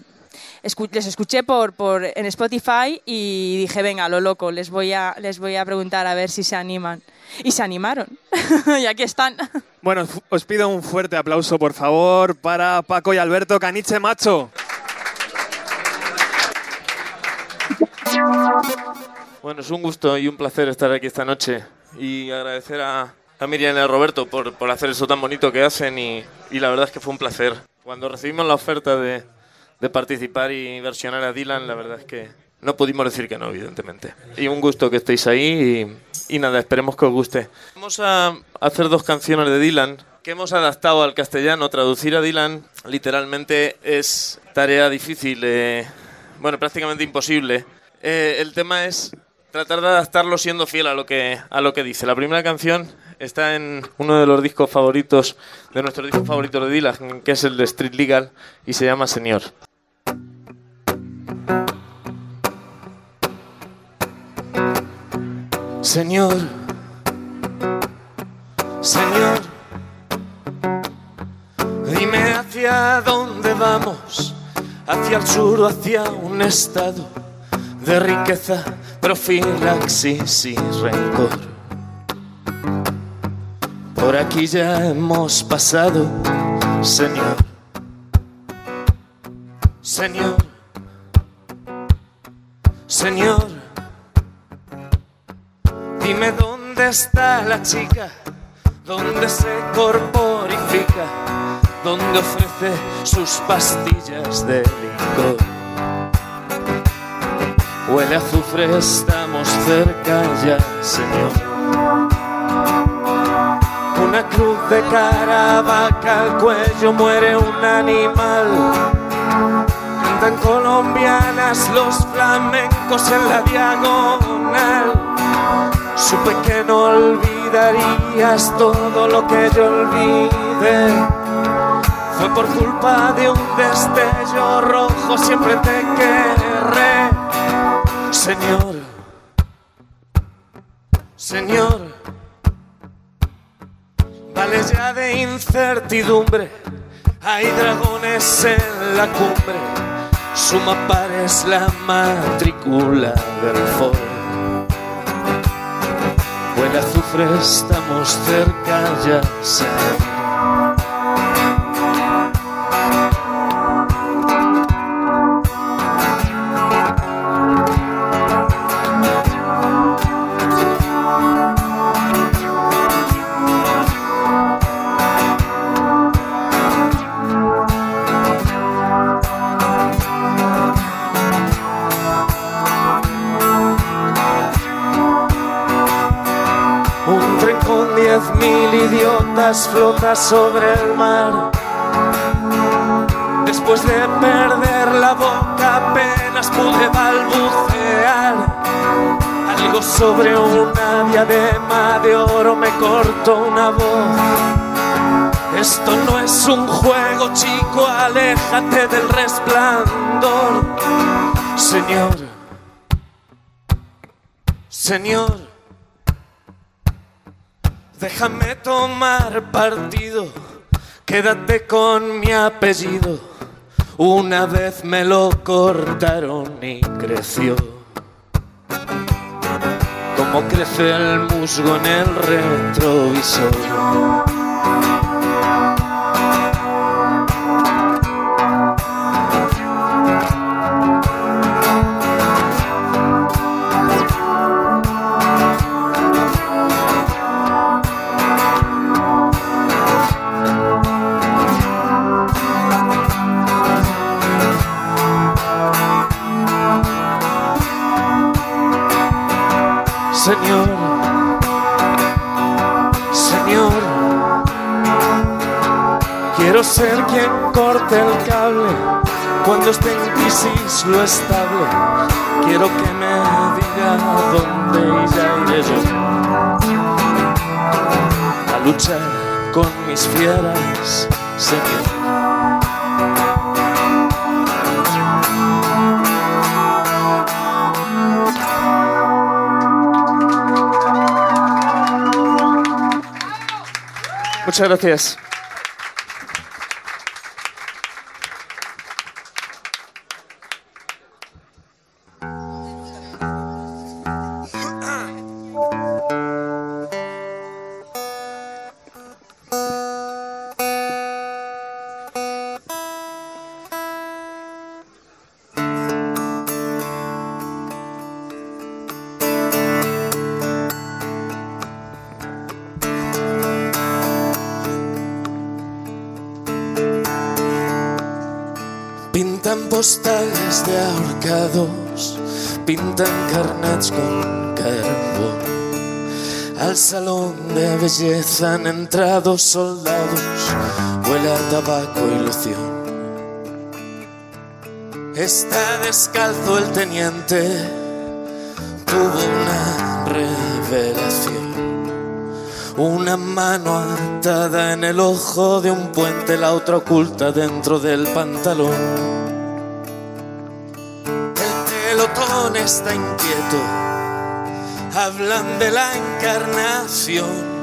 escu- les escuché por, por, en Spotify y dije, venga, lo loco, les voy, a, les voy a preguntar a ver si se animan. Y se animaron. y aquí están. Bueno, os pido un fuerte aplauso, por favor, para Paco y Alberto Caniche Macho. Bueno, es un gusto y un placer estar aquí esta noche y agradecer a, a Miriam y a Roberto por, por hacer eso tan bonito que hacen y, y la verdad es que fue un placer. Cuando recibimos la oferta de, de participar y versionar a Dylan, la verdad es que no pudimos decir que no, evidentemente. Y un gusto que estéis ahí y, nada, esperemos que os guste. Vamos a hacer dos canciones de Dylan que hemos adaptado al castellano. Traducir a Dylan literalmente es tarea difícil, eh, bueno, prácticamente imposible. Eh, el tema es tratar de adaptarlo siendo fiel a lo que a lo que dice. La primera canción está en uno de los discos favoritos de nuestros discos favoritos de Dylan, que es el de Street Legal y se llama Señor. Señor, Señor, dime hacia dónde vamos, hacia el sur o hacia un estado de riqueza, profilaxis y rencor. Por aquí ya hemos pasado, Señor. Señor. Señor. Dime dónde está la chica, dónde se corporifica, dónde ofrece sus pastillas de licor. Huele a azufre, estamos cerca ya, Señor. Una cruz de caravaca al cuello muere un animal. Cantan colombianas los flamencos en la diagonal. Supe que no olvidarías todo lo que yo olvidé. Fue por culpa de un destello rojo, siempre te querré. Señor, Señor, vale ya de incertidumbre. Hay dragones en la cumbre, suma pares la matrícula del Ford. A azufre, estamos cerca ya, Señor. Mil idiotas flota sobre el mar. Después de perder la boca apenas pude balbucear. Algo sobre una diadema de oro me cortó una voz. Esto no es un juego, chico, aléjate del resplandor. Señor, Señor, déjame tomar partido, quédate con mi apellido. Una vez me lo cortaron y creció. Como crece el musgo en el retrovisor. Quiero ser quien corte el cable cuando esté en crisis lo estable. Quiero que me diga dónde ya iré yo a luchar con mis fieras, Señor. Muchas gracias. Pintan carnets con carbón. Al salón de belleza han entrado soldados, huele a tabaco y loción. Está descalzo el teniente, tuvo una revelación. Una mano atada en el ojo de un puente, la otra oculta dentro del pantalón. Pelotón está inquieto, hablan de la encarnación.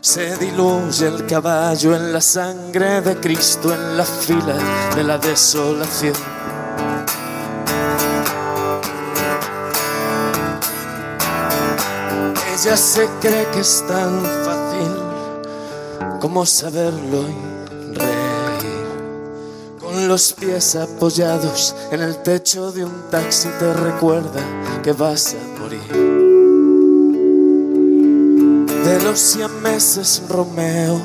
Se diluye el caballo en la sangre de Cristo en la fila de la desolación. Ella se cree que es tan fácil como saberlo. Los pies apoyados en el techo de un taxi te recuerda que vas a morir. De los siameses Romeo,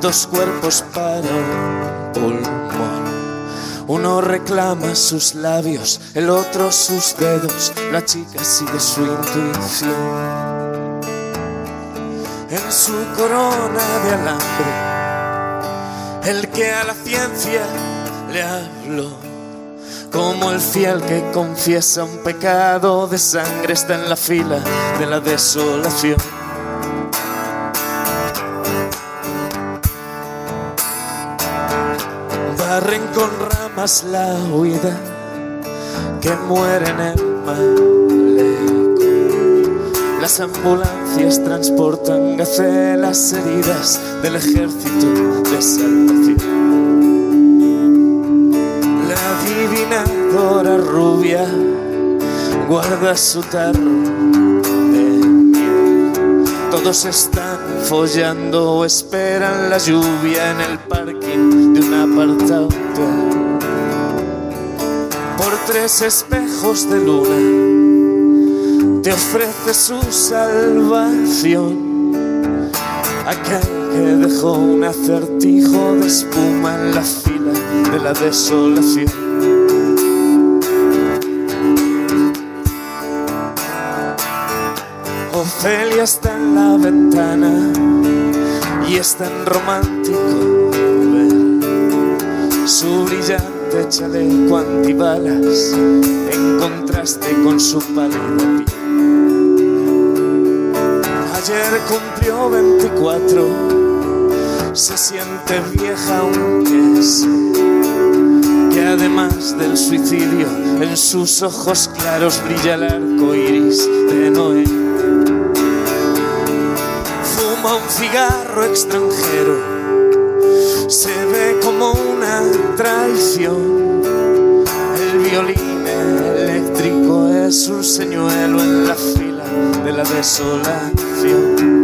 dos cuerpos para un pulmón. Uno reclama sus labios, el otro sus dedos. La chica sigue su intuición. En su corona de alambre, el que a la ciencia le habló. Como el fiel que confiesa un pecado de sangre está en la fila de la desolación. barren con ramas la huida que muere en el malecón. Las ambulancias transportan gacelas heridas del ejército La adivinadora rubia guarda su tarro de miel. Todos están follando o esperan la lluvia en el parking de un apartado. Por tres espejos de luna te ofrece su salvación. Aquel que dejó un acertijo de espuma en la fila de la desolación. Ofelia está en la ventana y es tan romántico ver su brillante chaleco antibalas en contraste con su pálida piel. Ayer cumplió 24, se siente vieja aunque sé que además del suicidio en sus ojos claros brilla el arco iris de Noé. Fuma un cigarro extranjero, se ve como una traición. El violín eléctrico es un señuelo en la fila de la desolación.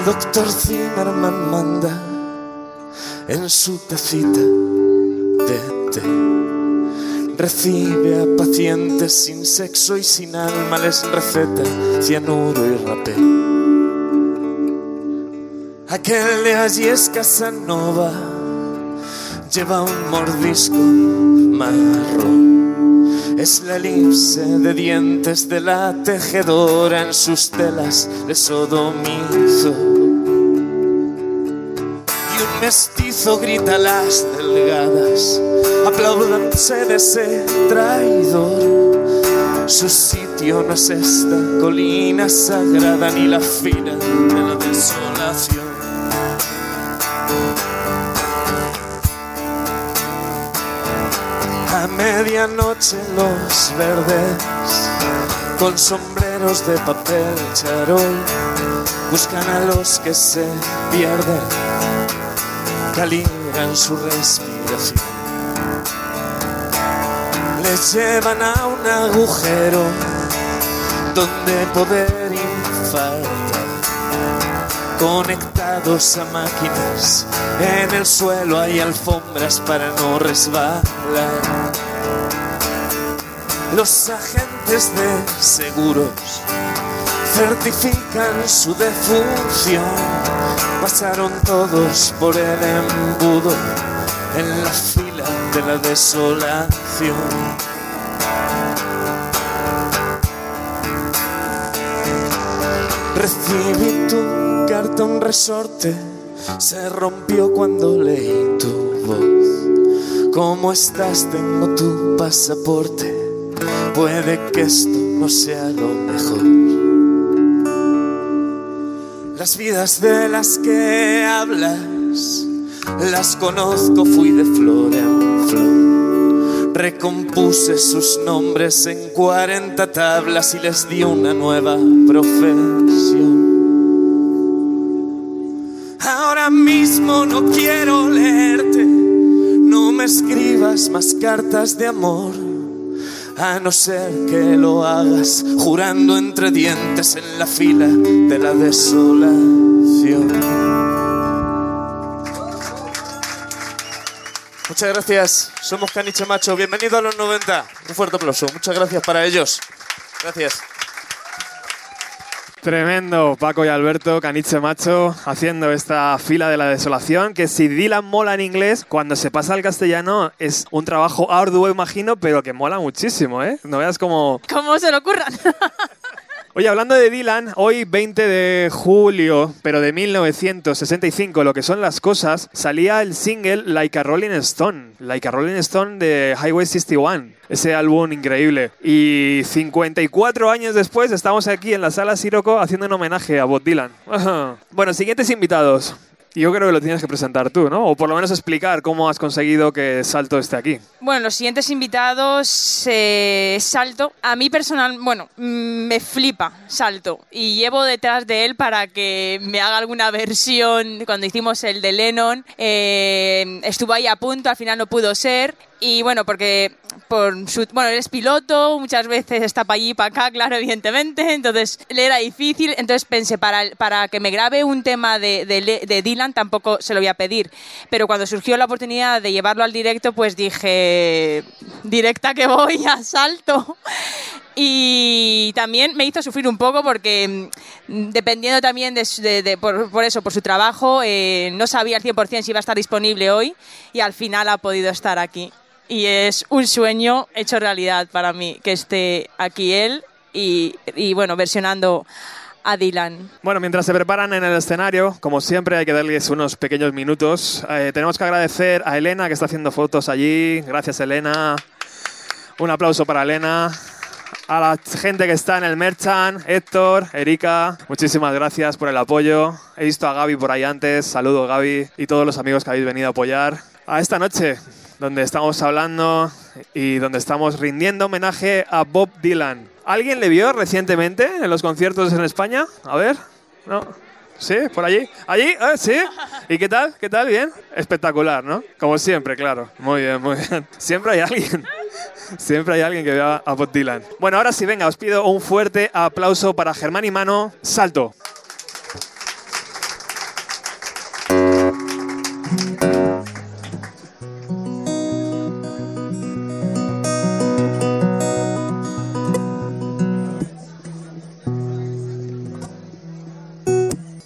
El doctor Zimmerman manda en su tacita de té. Recibe a pacientes sin sexo y sin alma, les receta cianuro y rapé. Aquel de allí es Casanova, lleva un mordisco marrón. Es la elipse de dientes de la tejedora en sus telas de sodomizo. Mestizo grita las delgadas, aplaudanse de ese traidor. Su sitio no es esta colina sagrada ni la fila de la desolación. A medianoche los verdes, con sombreros de papel charol, buscan a los que se pierden, calibran su respiración. Les llevan a un agujero donde poder infartar, conectados a máquinas. En el suelo hay alfombras para no resbalar. Los agentes de seguros certifican su defunción. Pasaron todos por el embudo en la fila de la desolación. Recibí tu carta, un resorte se rompió cuando leí tu voz. ¿Cómo estás? Tengo tu pasaporte. Puede que esto no sea lo mejor. Las vidas de las que hablas, las conozco, fui de flor en flor. Recompuse sus nombres en 40 tablas y les di una nueva profesión. Ahora mismo no quiero leerte, no me escribas más cartas de amor, a no ser que lo hagas jurando entre dientes en la fila de la desolación. Muchas gracias, somos Caniche Macho, bienvenido a los 90, un fuerte aplauso, muchas gracias para ellos. Gracias. Tremendo, Paco y Alberto, Caniche Macho, haciendo esta fila de la desolación, que si Dylan mola en inglés, cuando se pasa al castellano es un trabajo arduo, imagino, pero que mola muchísimo, ¿eh? No veas como... ¿Cómo se lo ocurran? Oye, hablando de Dylan, hoy 20 de julio, pero de 1965, lo que son las cosas, salía el single Like a Rolling Stone, Like a Rolling Stone de Highway 61, ese álbum increíble. Y 54 años después estamos aquí en la sala Siroco haciendo un homenaje a Bob Dylan. bueno, siguientes invitados. Yo creo que lo tienes que presentar tú, ¿no? O por lo menos explicar cómo has conseguido que Salto esté aquí. Bueno, los siguientes invitados, eh, Salto. A mí personal, bueno, mm, me flipa Salto. Y llevo detrás de él para que me haga alguna versión. Cuando hicimos el de Lennon, eh, estuvo ahí a punto, al final no pudo ser. Y bueno, porque por su, bueno, él es piloto, muchas veces está para allí y para acá, claro, evidentemente, entonces le era difícil, entonces pensé, para, para que me grabe un tema de, de, de Dylan tampoco se lo voy a pedir, pero cuando surgió la oportunidad de llevarlo al directo, pues dije, directa que voy, a salto. Y también me hizo sufrir un poco porque mm, dependiendo también de, de- de- por, por eso, por su trabajo, eh, no sabía al 100% si iba a estar disponible hoy y al final ha podido estar aquí. Y es un sueño hecho realidad para mí que esté aquí él y, y bueno, versionando a Dylan. Bueno, mientras se preparan en el escenario, como siempre hay que darles unos pequeños minutos. Eh, tenemos que agradecer a Elena que está haciendo fotos allí. Gracias Elena. Un aplauso para Elena. A la gente que está en el Merchant, Héctor, Erika, muchísimas gracias por el apoyo. He visto a Gaby por ahí antes, saludo Gaby y todos los amigos que habéis venido a apoyar a esta noche donde estamos hablando y donde estamos rindiendo homenaje a Bob Dylan. ¿Alguien le vio recientemente en los conciertos en España? A ver, ¿no? ¿Sí? ¿Por allí? ¿Allí? ¿Eh? ¿Sí? ¿Y qué tal? ¿Qué tal? ¿Bien? Espectacular, ¿no? Como siempre, claro. Muy bien, muy bien. Siempre hay alguien. Siempre hay alguien que vea a Bob Dylan. Bueno, ahora sí, venga, os pido un fuerte aplauso para Germán y Mano. Salto.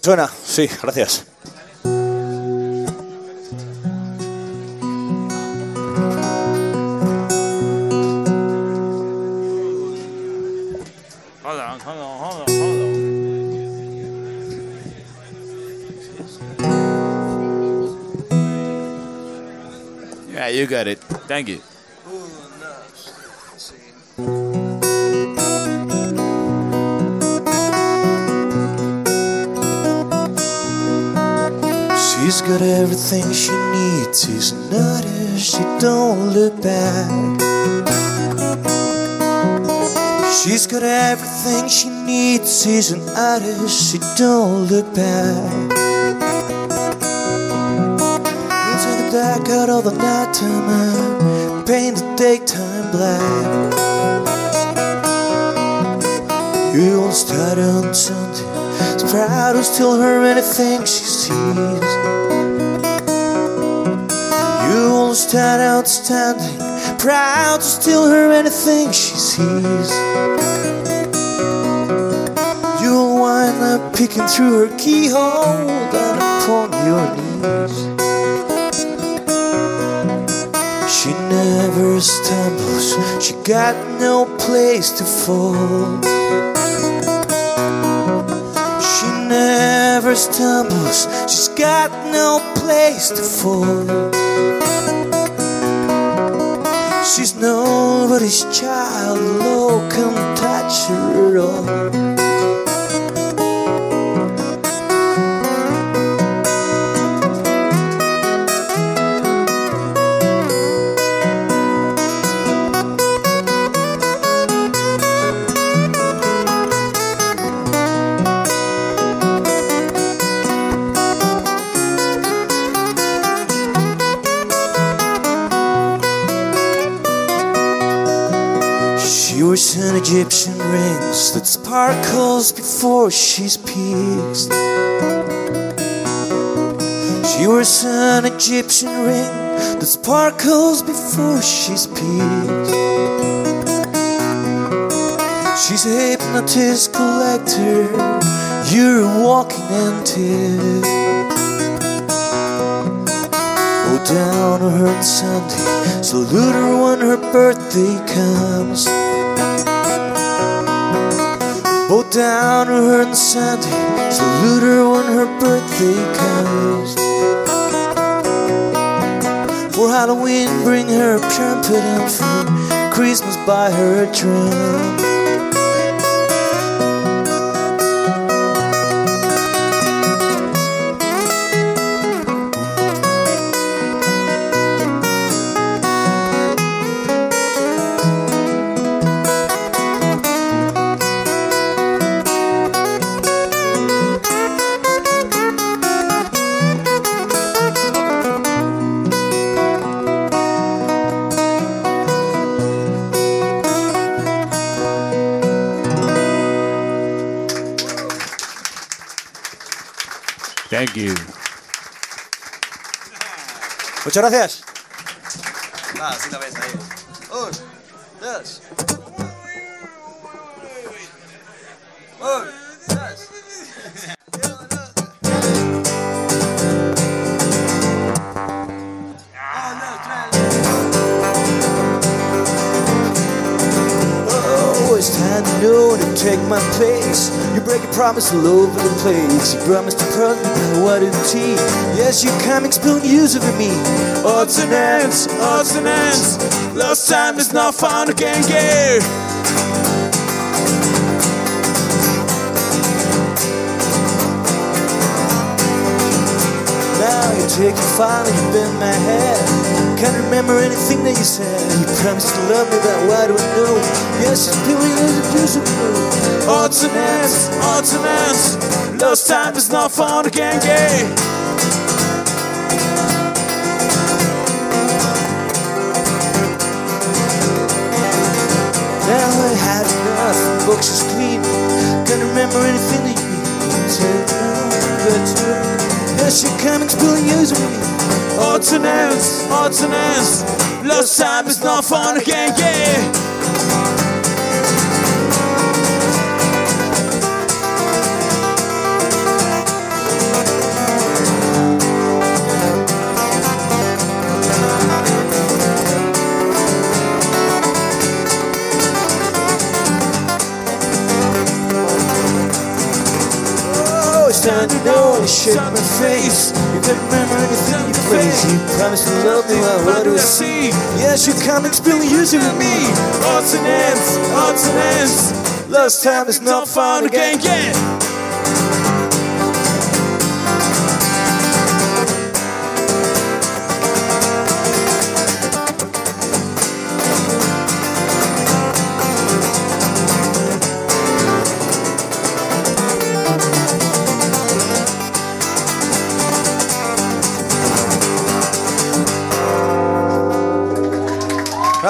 Suena, sí, gracias. Yeah, you got it. Thank you. Got everything she needs. She's an artist. She don't look back. She's got everything she needs. She's an artist. She don't look back. Take the dark out of the nighttime and paint the daytime black. You won't start on Sunday. It's proud to tell her anything she sees. Stand outstanding, proud to steal her anything she sees. You'll wind up picking through her keyhole down upon your knees. She never stumbles, she got no place to fall. She never stumbles, she's got no place to fall. She's nobody's child, no can touch her at all. Egyptian rings that sparkles before she's pierced. She wears an Egyptian ring that sparkles before she's pierced. She's a hypnotist collector. You're a walking antique. Go oh, down to her on Sunday, salute her when her birthday comes. Go down to her on Sunday, salute her when her birthday comes. For Halloween, bring her a trumpet and for Christmas, buy her a drum. Thank you. Muchas gracias. Ves ahí. Break all over the place. You promised to by water and tea. Yes, you come expelling use over me. Odds and ends, odds and ends. Lost time is not found again, yeah. Now you take your file and you bend my head. Can't remember anything that you said. You promised to love me, but why do I know? Yes, it's feeling as a juice of blue. Odds and. Lost time is not found again, yeah. Now I had enough, books is clean. Can't remember anything that you said. But yes, you're coming, spilling of me. Ordinance, ordinance Lost time is not fun again, yeah oh, Time to know, shut my face. You can remember anything you place. You promised to love me, well, what do I see? Yes, you're coming, spilling use of me. Odds and ends, odds and ends. Lost time is not found again, yeah.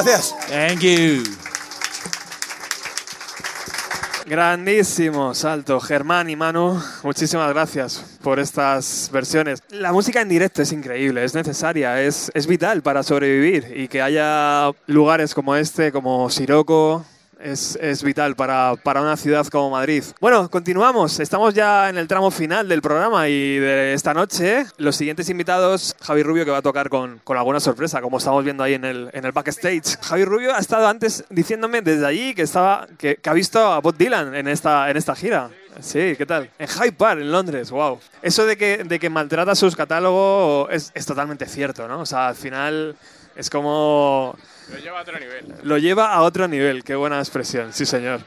Gracias. Thank you. Grandísimo salto, Germán y Manu. Muchísimas gracias por estas versiones. La música en directo es increíble, es necesaria, es, es vital para sobrevivir y que haya lugares como este, como Siroco, es, es vital para, para una ciudad como Madrid. Bueno, continuamos. Estamos ya en el tramo final del programa y de esta noche. Los siguientes invitados, Javi Rubio, que va a tocar con, con alguna sorpresa, como estamos viendo ahí en el, en el backstage. Javi Rubio ha estado antes diciéndome desde allí que, estaba, que, que ha visto a Bob Dylan en esta, en esta gira. Sí, ¿qué tal? En Hyde Park, en Londres, wow. Eso de que, de que maltrata sus catálogos es, es totalmente cierto, ¿no? O sea, al final es como... Lo lleva a otro nivel. Lo lleva a otro nivel, qué buena expresión, sí señor.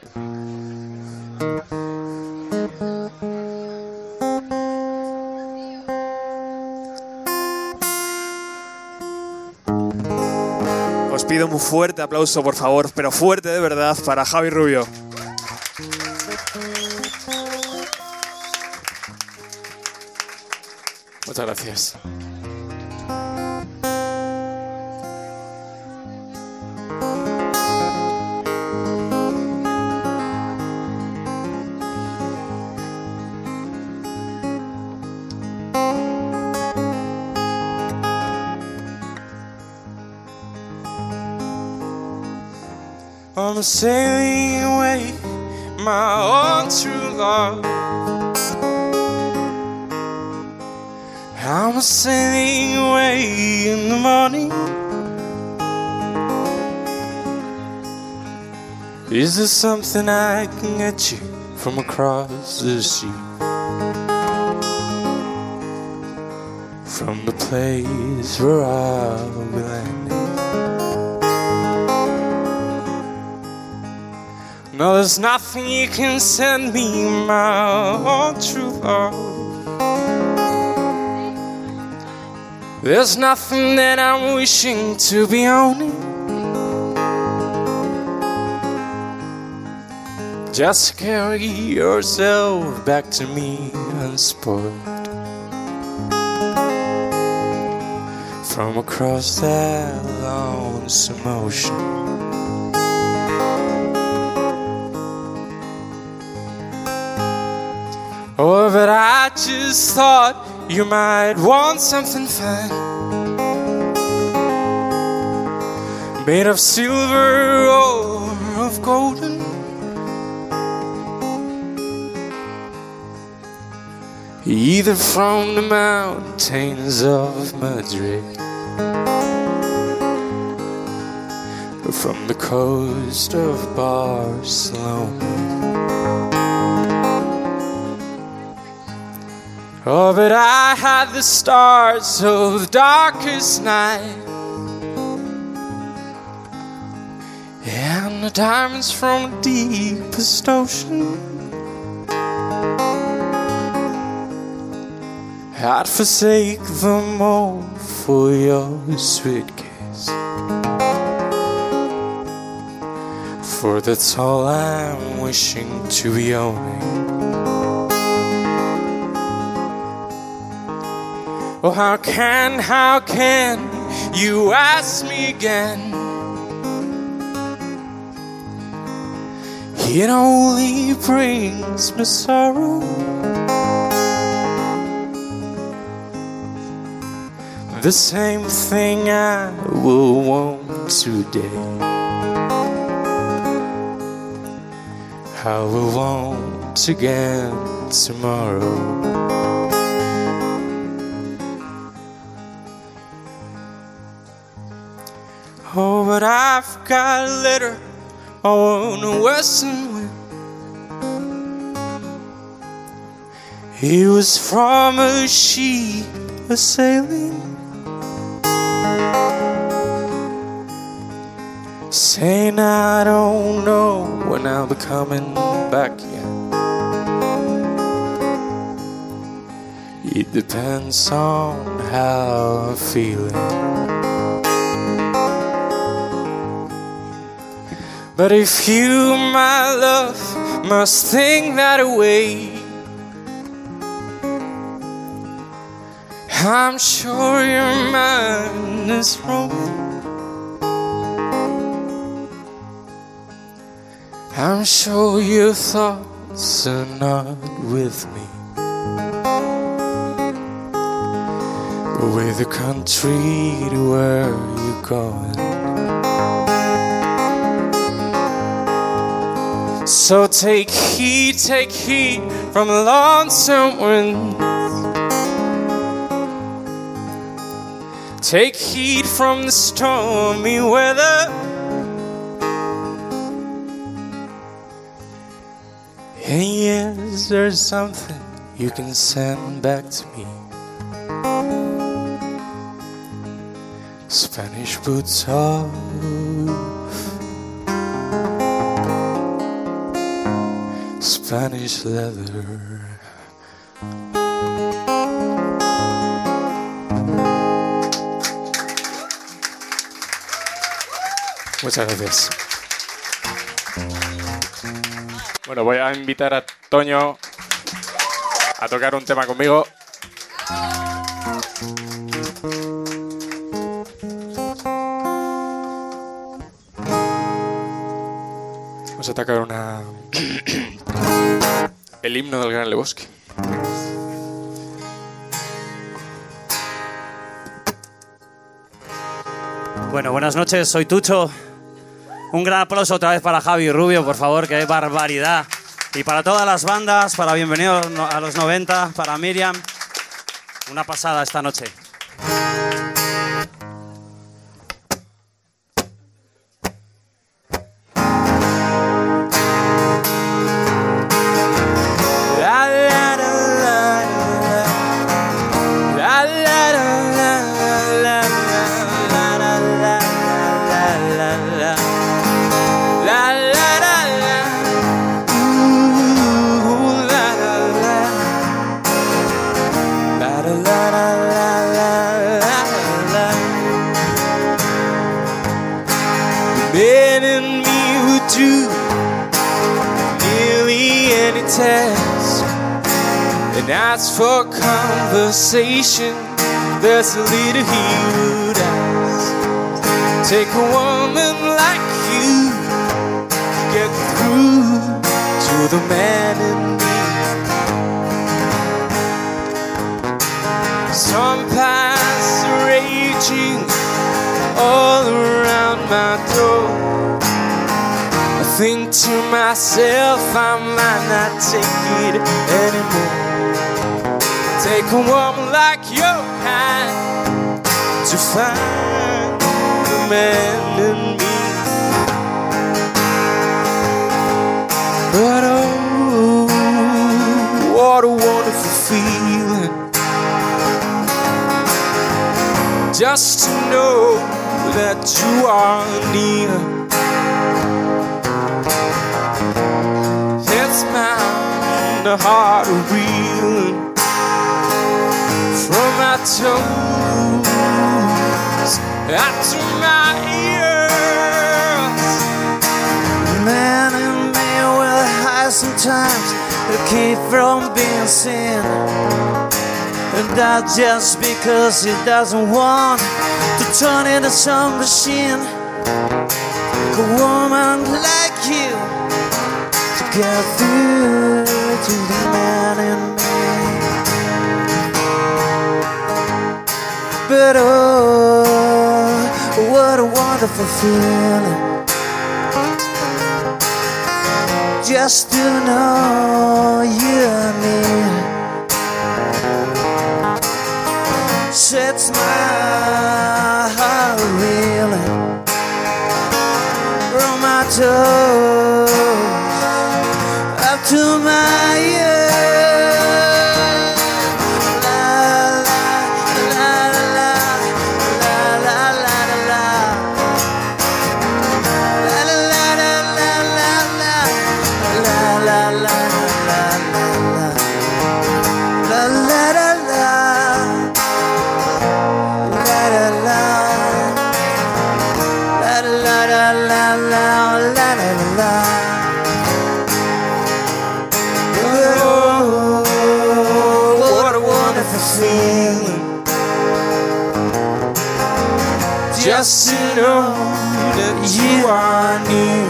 Os pido un fuerte aplauso, por favor, pero fuerte de verdad para Javi Rubio. Muchas gracias. I'm sailing away, my own true love. I'm sailing away in the morning. Is there something I can get you from across the sea? From the place where I'll be No, there's nothing you can send me, my own true love. There's nothing that I'm wishing to be owning. Just carry yourself back to me unspoiled. From across that lonesome ocean. Oh, but I just thought you might want something fun. Made of silver or of golden. Either from the mountains of Madrid or from the coast of Barcelona. Oh, but I had the stars of the darkest night. And the diamonds from the deepest ocean. I'd forsake them all for your sweet kiss. For that's all I'm wishing to be owning. Oh, how can, how can you ask me again? It only brings me sorrow. The same thing I will want today. I will want again tomorrow. But I've got a letter on a western wind. It was from a sheep a sailing, saying I don't know when I'll be coming back again. It depends on how I'm feeling. But if you, my love, must think that away, I'm sure your mind is wrong. I'm sure your thoughts are not with me. With the country to where you're going. So take heed, take heed from lonesome wind. Take heed from the stormy weather. And yes, there's something you can send back to me. Spanish boots off. Muchas gracias. Bueno, voy a invitar a Toño a tocar un tema conmigo. Vamos a tocar una. El himno del Gran Lebowski. Bueno, buenas noches, soy Tucho. Un gran aplauso otra vez para Javi Rubio, por favor, que barbaridad. Y para todas las bandas, para Bienvenidos a los 90, para Miriam. Una pasada esta noche. Conversation. There's a leader he would ask. Take a woman like you get through to the man in me. Some past raging all around my door. I think to myself, I might not take it anymore. Take a woman find the man in me. But oh, what a wonderful feeling just to know that you are near. It's my heart reeling from my toes out to my ears. Man and me will hide sometimes to keep from being seen. And that's just because he doesn't want to turn into some machine. A woman like you to get through to the man in me. But oh, wonderful feeling. Just to know you and me sets my heart reeling from my toes up to my Just to know that you are near.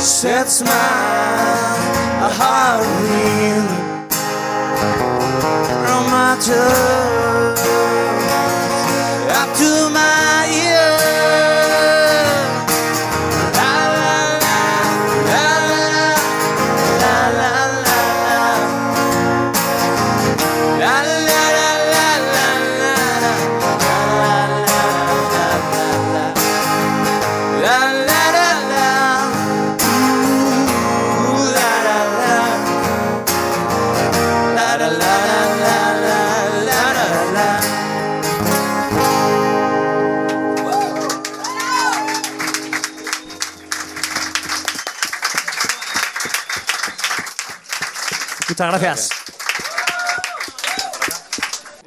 Sets my heart reeling from my toes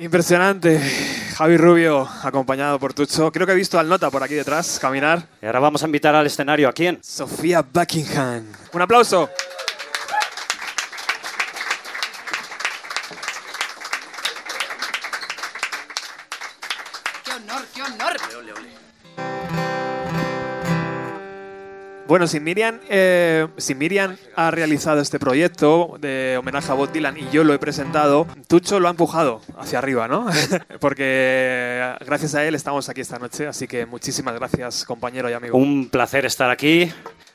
Impresionante. Javi Rubio, acompañado por Tucho. Creo que he visto al Nota por aquí detrás caminar. Y ahora vamos a invitar al escenario a quién? Sofía Buckingham. Un aplauso. Bueno, si Miriam, eh, si Miriam ha realizado este proyecto de homenaje a Bob Dylan y yo lo he presentado, Tucho lo ha empujado hacia arriba, ¿no? Porque gracias a él estamos aquí esta noche, así que muchísimas gracias, compañero y amigo. Un placer estar aquí.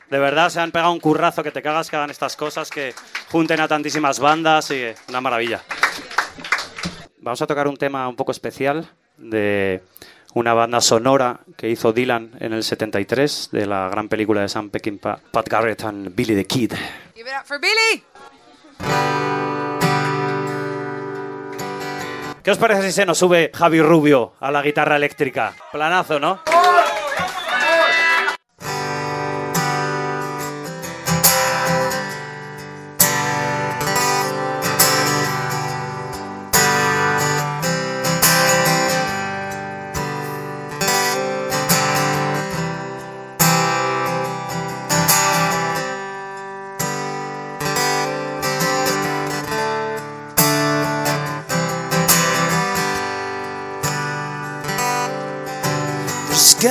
De verdad, se han pegado un currazo que te cagas que hagan estas cosas, que junten a tantísimas bandas y una maravilla. Vamos a tocar un tema un poco especial de una banda sonora que hizo Dylan en el 73 de la gran película de Sam Peckinpah, Pat Garrett and Billy the Kid. Give it up for Billy! ¿Qué os parece si se nos sube Javi Rubio a la guitarra eléctrica? Planazo, ¿no?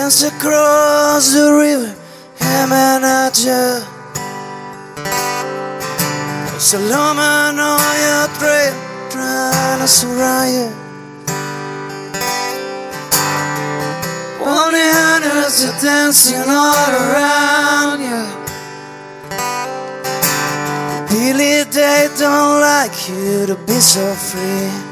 Guns across the river, Hamanaja. There's a lawman on your trail, trying to surround you. Only hunters are dancing all around you. Billy, they don't like you to be so free.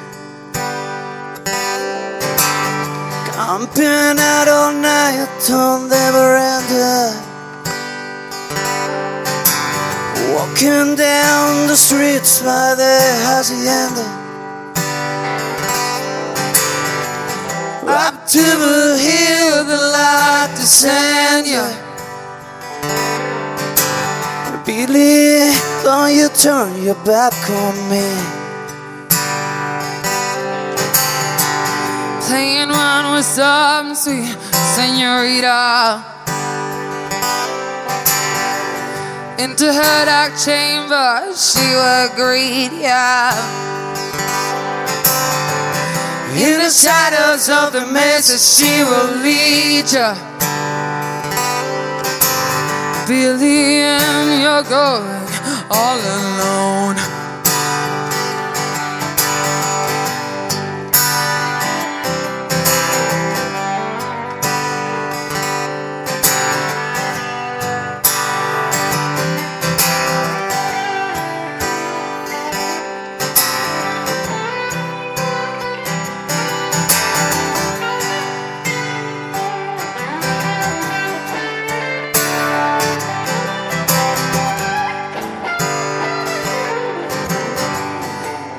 Camping out all night on the veranda. Walking down the streets by the hacienda. Up to the hill the light to send you. Billy, don't you turn your back on me. Playing around with some sweet senorita. Into her dark chamber, she will greet ya. In the shadows of the mesa, she will lead you. And you're going all alone.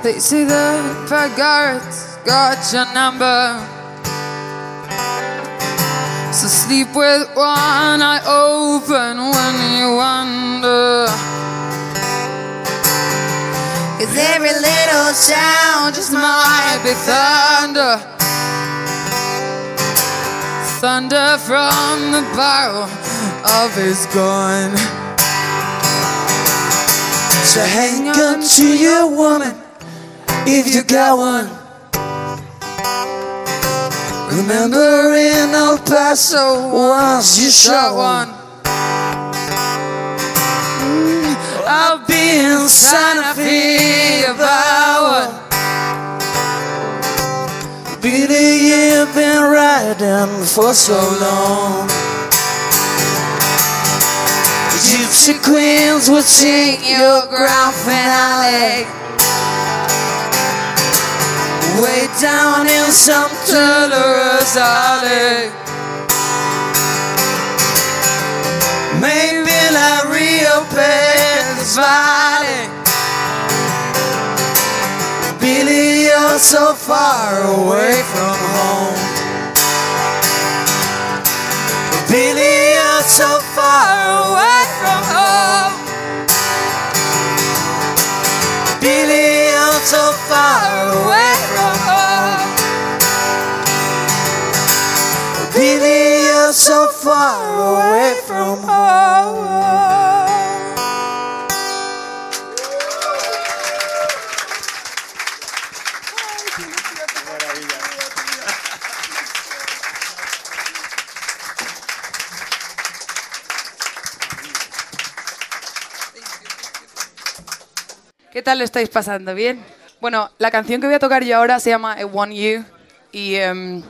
They say the guards got your number. So sleep with one eye open when you wonder. Cause every little sound just might be thunder. Thunder from the barrel of his gun. So hang on to your woman if you got one. Remember in El Paso once you shot one. Mm, I'll be in Santa Fe about one. Billy, you've been riding for so long. Gypsy queens will sing your grand finale. Way down in some Dolores alley. Maybe La Rio Pérez Valley. Billy, you're so far away from home. Billy, you're so far away from home. So far away from home. ¿Qué tal lo estáis pasando? ¿Bien? Bueno, la canción que voy a tocar yo ahora se llama I Want You y em,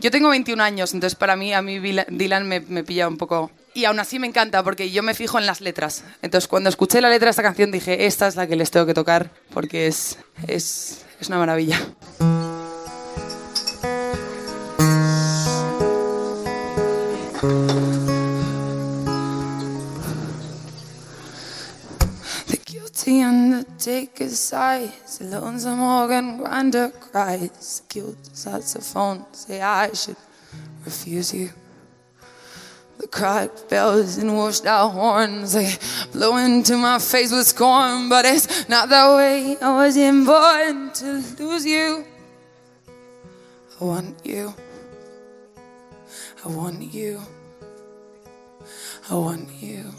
yo tengo 21 años, entonces para mí, a mí Dylan me, me pilla un poco... Y aún así me encanta porque yo me fijo en las letras. Entonces cuando escuché la letra de esta canción dije, esta es la que les tengo que tocar porque es, es, es una maravilla. The guilty undertaker sighs, the lonesome organ grinder cries, the saxophone say I should refuse you. The cried bells and washed out horns, they blow into my face with scorn, but it's not that way. I wasn't born to lose you. I want you. I want you. I want you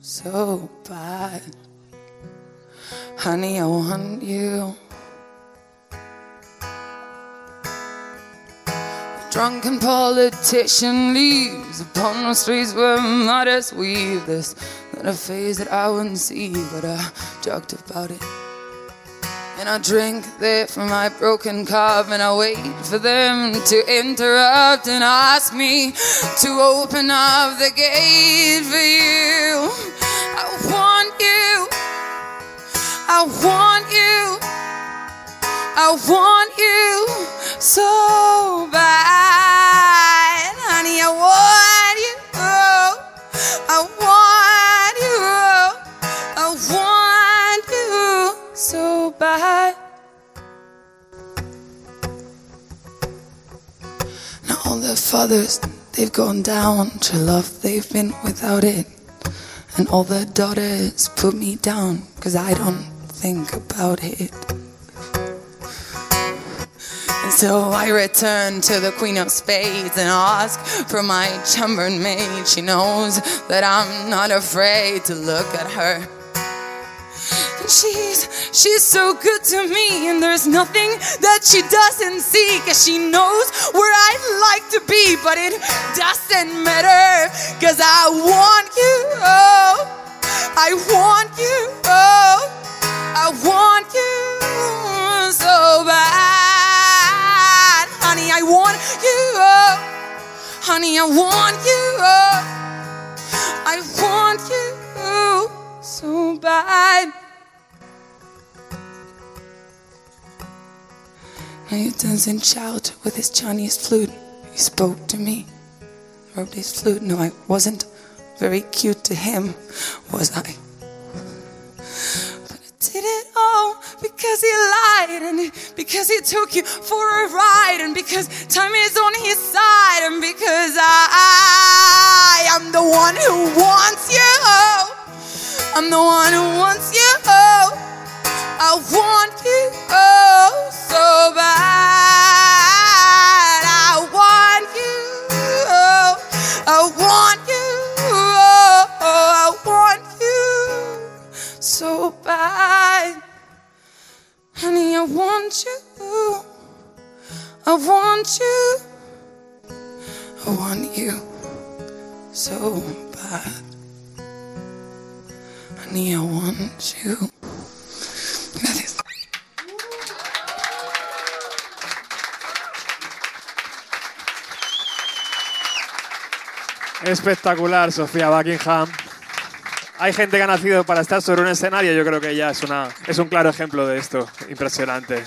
so bad. Honey, I want you. Drunken politician leaves upon the streets where modest weave. There's not a face that I wouldn't see, but I joked about it. And I drink there from my broken cup, and I wait for them to interrupt and ask me to open up the gate for you. I want you. I want you. I want you so bad, honey. I want you. I want you. I want you so bad. Now, all the fathers, they've gone down to love, they've been without it. And all the daughters put me down, cause I don't think about it. And so I return to the Queen of Spades and ask for my chambermaid. She knows that I'm not afraid to look at her. And she's she's so good to me, and there's nothing that she doesn't see, cause she knows where I'd like to be, but it doesn't matter, cause I want you, oh, I want you, oh, I want you so bad, honey, I want you, oh, honey, I want you, oh, I want you so bad. And he dancing child with his Chinese flute. He spoke to me. Rubbed his flute. No, I wasn't very cute to him, was I? Did it all because he lied and because he took you for a ride and because time is on his side and because I, am the one who wants you. I'm the one who wants you. I want you oh so bad. I want you. I want bad. Honey, I want you. I want you. I want you so bad. Honey, I want you. Gracias. Espectacular, Sofía Buckingham. Hay gente que ha nacido para estar sobre un escenario, yo creo que ella es, una, es un claro ejemplo de esto. Impresionante.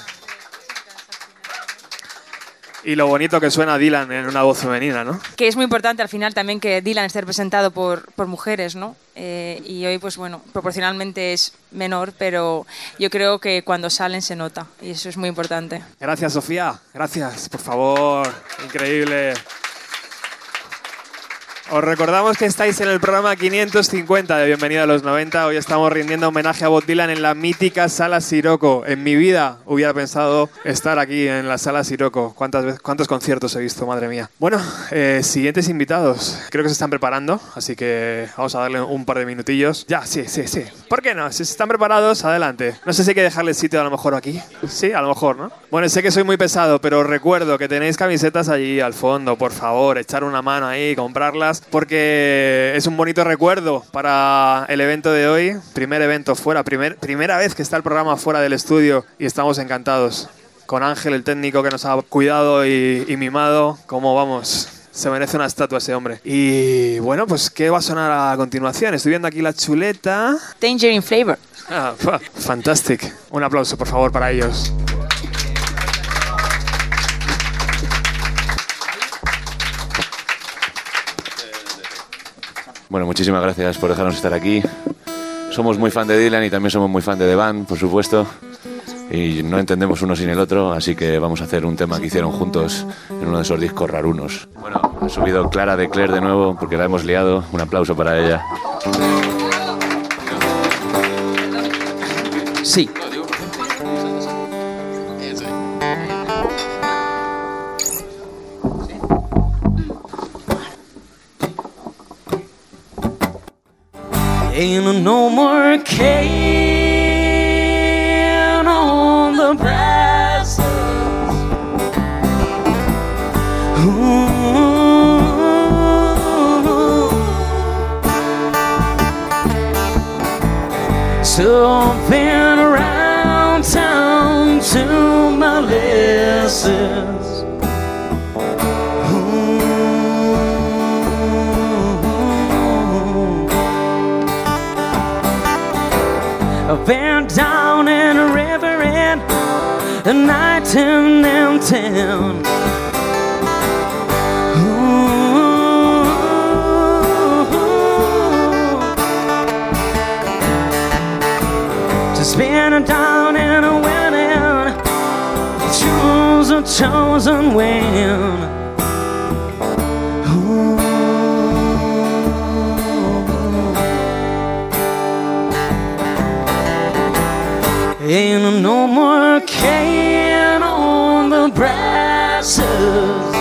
Y lo bonito que suena Dylan en una voz femenina, ¿no? Que es muy importante al final también que Dylan esté representado por, por mujeres, ¿no? Eh, y hoy, pues bueno, proporcionalmente es menor, pero yo creo que cuando salen se nota y eso es muy importante. Gracias, Sofía. Gracias, por favor. Increíble. Os recordamos que estáis en el programa 550 de Bienvenida a los 90. Hoy estamos rindiendo homenaje a Bob Dylan en la mítica Sala Siroco. En mi vida hubiera pensado estar aquí en la Sala Siroco. ¿Cuántas ¿Cuántos conciertos he visto? Madre mía. Bueno, eh, siguientes invitados. Creo que se están preparando, así que vamos a darle un par de minutillos. Ya, sí, sí, sí. ¿Por qué no? Si están preparados, adelante. No sé si hay que dejarle sitio a lo mejor aquí. Sí, a lo mejor, ¿no? Bueno, sé que soy muy pesado, pero recuerdo que tenéis camisetas allí al fondo. Por favor, echar una mano ahí, comprarlas porque es un bonito recuerdo para el evento de hoy. Primer evento fuera, primer, primera vez que está el programa fuera del estudio y estamos encantados. Con Ángel, el técnico que nos ha cuidado y, y mimado, como vamos. Se merece una estatua ese hombre. Y bueno, pues ¿qué va a sonar a continuación? Estoy viendo aquí la chuleta. Tangerine Flavor. Ah, fa- fantastic. Un aplauso, por favor, para ellos. Bueno, muchísimas gracias por dejarnos estar aquí. Somos muy fan de Dylan y también somos muy fan de The Band, por supuesto. Y no entendemos uno sin el otro, así que vamos a hacer un tema que hicieron juntos en uno de esos discos rarunos. Bueno, ha subido Clara de Claire de nuevo porque la hemos liado. Un aplauso para ella. Sí. No more can on the brasses. Ooh. So I've been around town to my lessons. a night in downtown. Ooh. To spend a and a winning, choose a chosen wind. Ain't no more can on the brasses.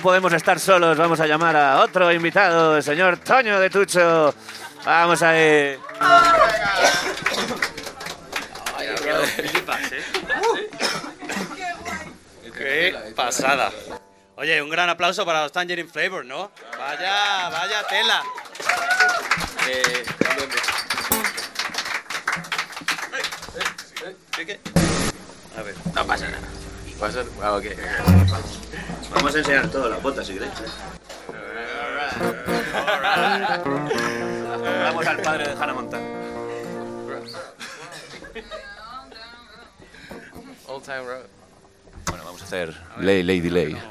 No podemos estar solos, vamos a llamar a otro invitado, el señor Toño de Tucho. Vamos a ir. Qué pasada. Oye, un gran aplauso para los Tangerine Flavor, ¿no? Vaya, vaya tela. Eh, A ver, no pasa nada. Ah, ok. Vamos a enseñar todas las botas si queréis. Vamos al padre de Hannah Montana. Old Town Road. Bueno, vamos a hacer Lay Lady Lay. Lay,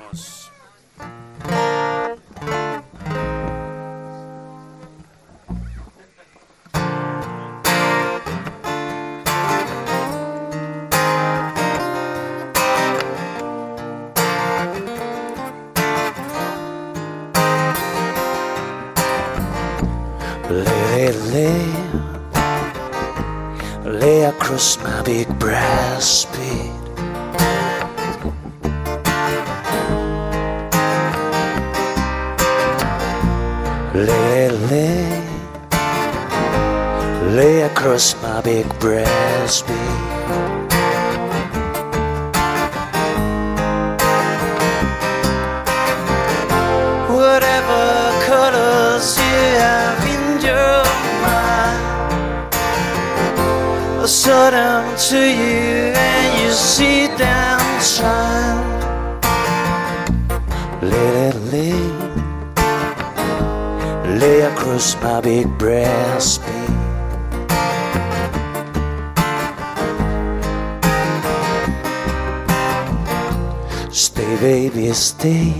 big brass bed. Stay, baby, stay.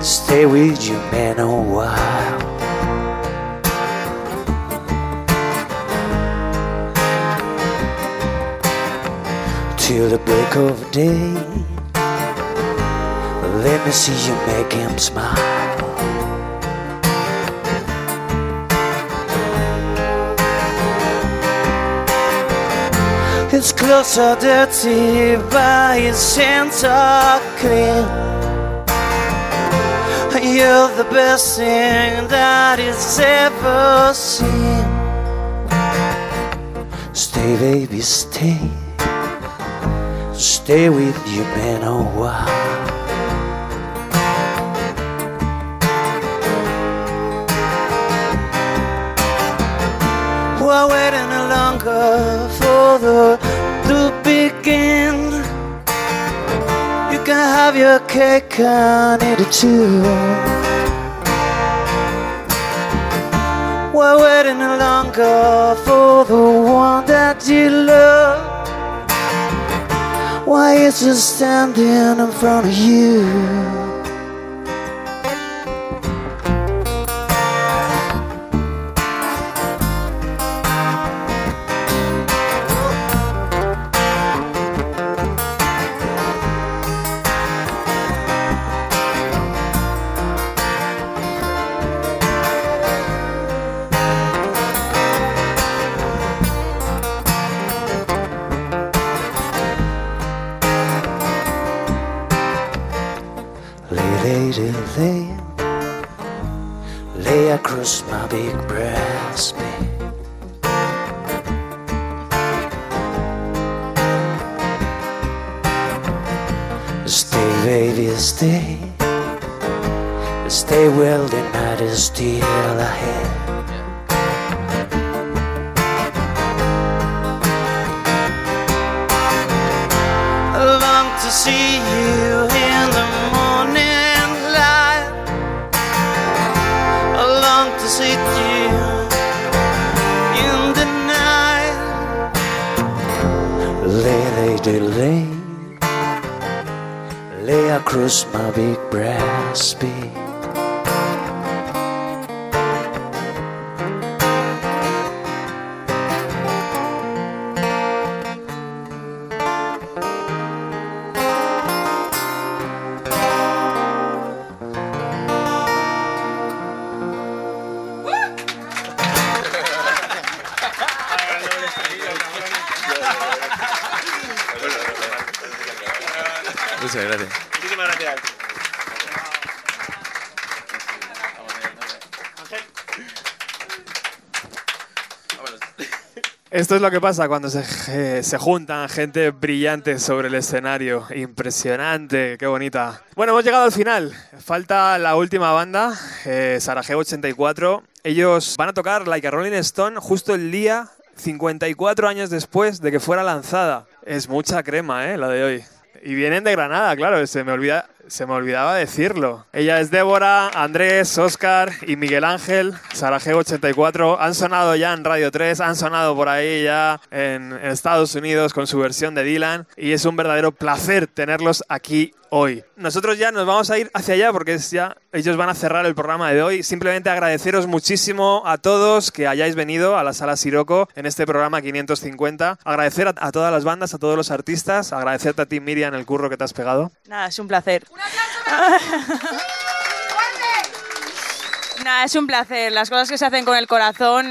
Stay with you, man, a while. Till the break of day. Let me see you make him smile. It's closer, dirty by its Santa Queen. You're the best thing that it's ever seen. Stay, baby, stay. stay with you been a while. Your cake and eat it too. We're waiting no longer for the one that you love. Why is he standing in front of you? Muchas gracias. Muchísimas gracias. Esto es lo que pasa cuando se, eh, se juntan gente brillante sobre el escenario. Impresionante, qué bonita. Bueno, hemos llegado al final. Falta la última banda, eh, Sarajevo 84. Ellos van a tocar Like a Rolling Stone justo el día 54 años después de que fuera lanzada. Es mucha crema, ¿eh? La de hoy. Y vienen de Granada, claro, se me, olvida, se me olvidaba decirlo. Ella es Débora, Andrés, Oscar y Miguel Ángel, Sarajevo 84. Han sonado ya en Radio 3, han sonado por ahí ya en, en Estados Unidos con su versión de Dylan. Y es un verdadero placer tenerlos aquí hoy. Nosotros ya nos vamos a ir hacia allá porque es ya ellos van a cerrar el programa de hoy. Simplemente agradeceros muchísimo a todos que hayáis venido a la sala Siroco en este programa 550. Agradecer a, a todas las bandas, a todos los artistas. Agradecerte a ti, Miriam, el curro que te has pegado. Nada, es un placer. Nada, es un placer. Las cosas que se hacen con el corazón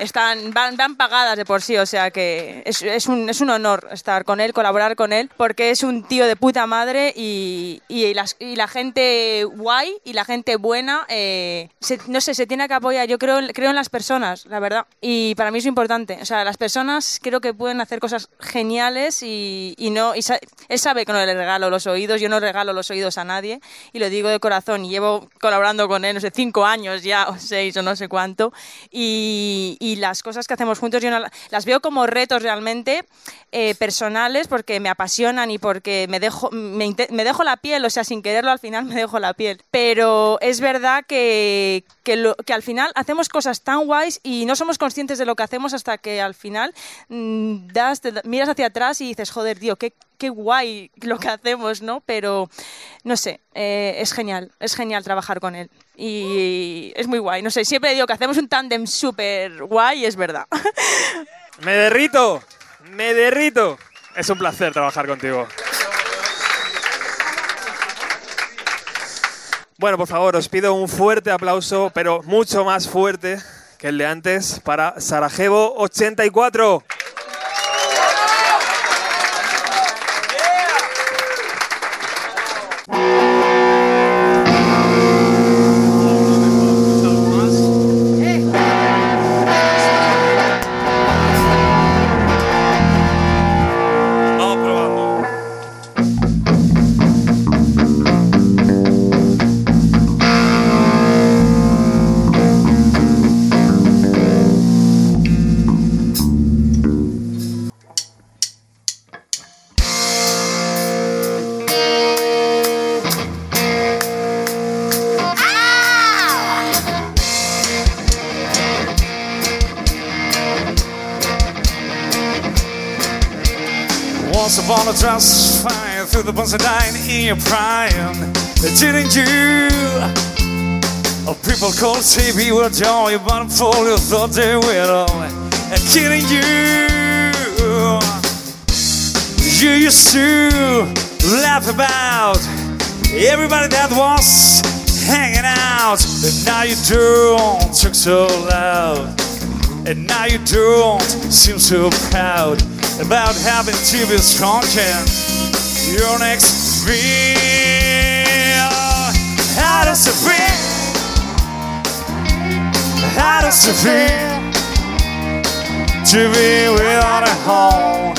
están, van, van pagadas de por sí, o sea que es, es un, es un honor estar con él, colaborar con él, porque es un tío de puta madre y, y, las- y la gente guay y la gente buena, eh, se- no sé, se tiene que apoyar. Yo creo, creo en las personas, la verdad, y para mí es importante. O sea, las personas creo que pueden hacer cosas geniales y, y no, y sa- él sabe que no le regalo los oídos, yo no regalo los oídos a nadie y lo digo de corazón. Y llevo colaborando con él, no sé, cinco años ya, o seis o no sé cuánto. Y, y las cosas que hacemos juntos yo no la- las veo como retos realmente eh, personales porque me apasionan y porque me dejo, me, dejo la piel, o sea, sin quererlo al final me dejo la piel. Pero es verdad que, que, al final hacemos cosas tan guays y no somos conscientes de lo que hacemos hasta que al final mm, das, te miras hacia atrás y dices, joder, tío, qué, qué guay lo que hacemos, ¿no? Pero, no sé, eh, es genial, es genial trabajar con él. Y es muy guay, no sé, siempre digo que hacemos un tándem súper guay es verdad. Me derrito, me derrito. Es un placer trabajar contigo. Bueno, por favor, os pido un fuerte aplauso, pero mucho más fuerte que el de antes, para Sarajevo 84. A trust fire through the bunch of dying in your prime. Didn't you? Oh, people call TV were joy, but for you thought they were kidding you. You used to laugh about everybody that was hanging out, and now you don't talk so loud. And now you don't seem so proud about having to be strong and your next feel. How does it feel? How does it feel to be without a home?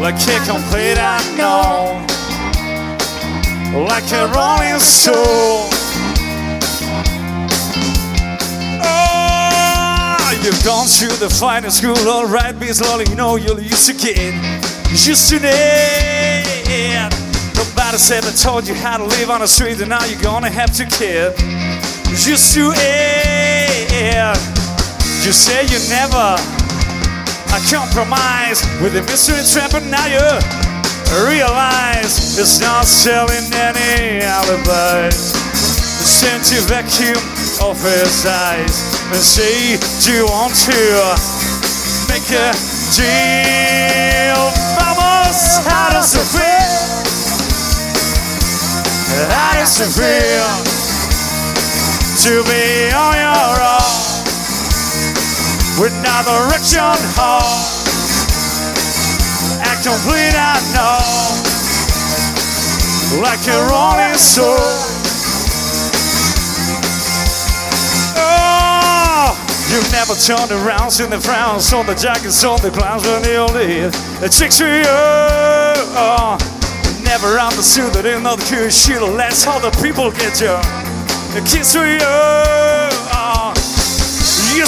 Like a complete unknown, like a rolling stone. You've gone through the final school, alright, be slowly, you know you'll use again. Used to need. Nobody said I told you how to live on the street, and now you're gonna have to kid. Used to end. You say you never I compromise with the mystery trap, and now you realize it's not selling any alibis. Send you vacuum of his eyes and say, Do you want to make a deal? Vamos, how does it feel? How does it feel to be on your own? with no direction home. A complete unknown, like a rolling stone. You never turned around, seen the frowns on the jackets on the clowns when you leave. The chicks for you. Oh, never understood that in other shit, let's how the people get you. The kiss for you. Oh,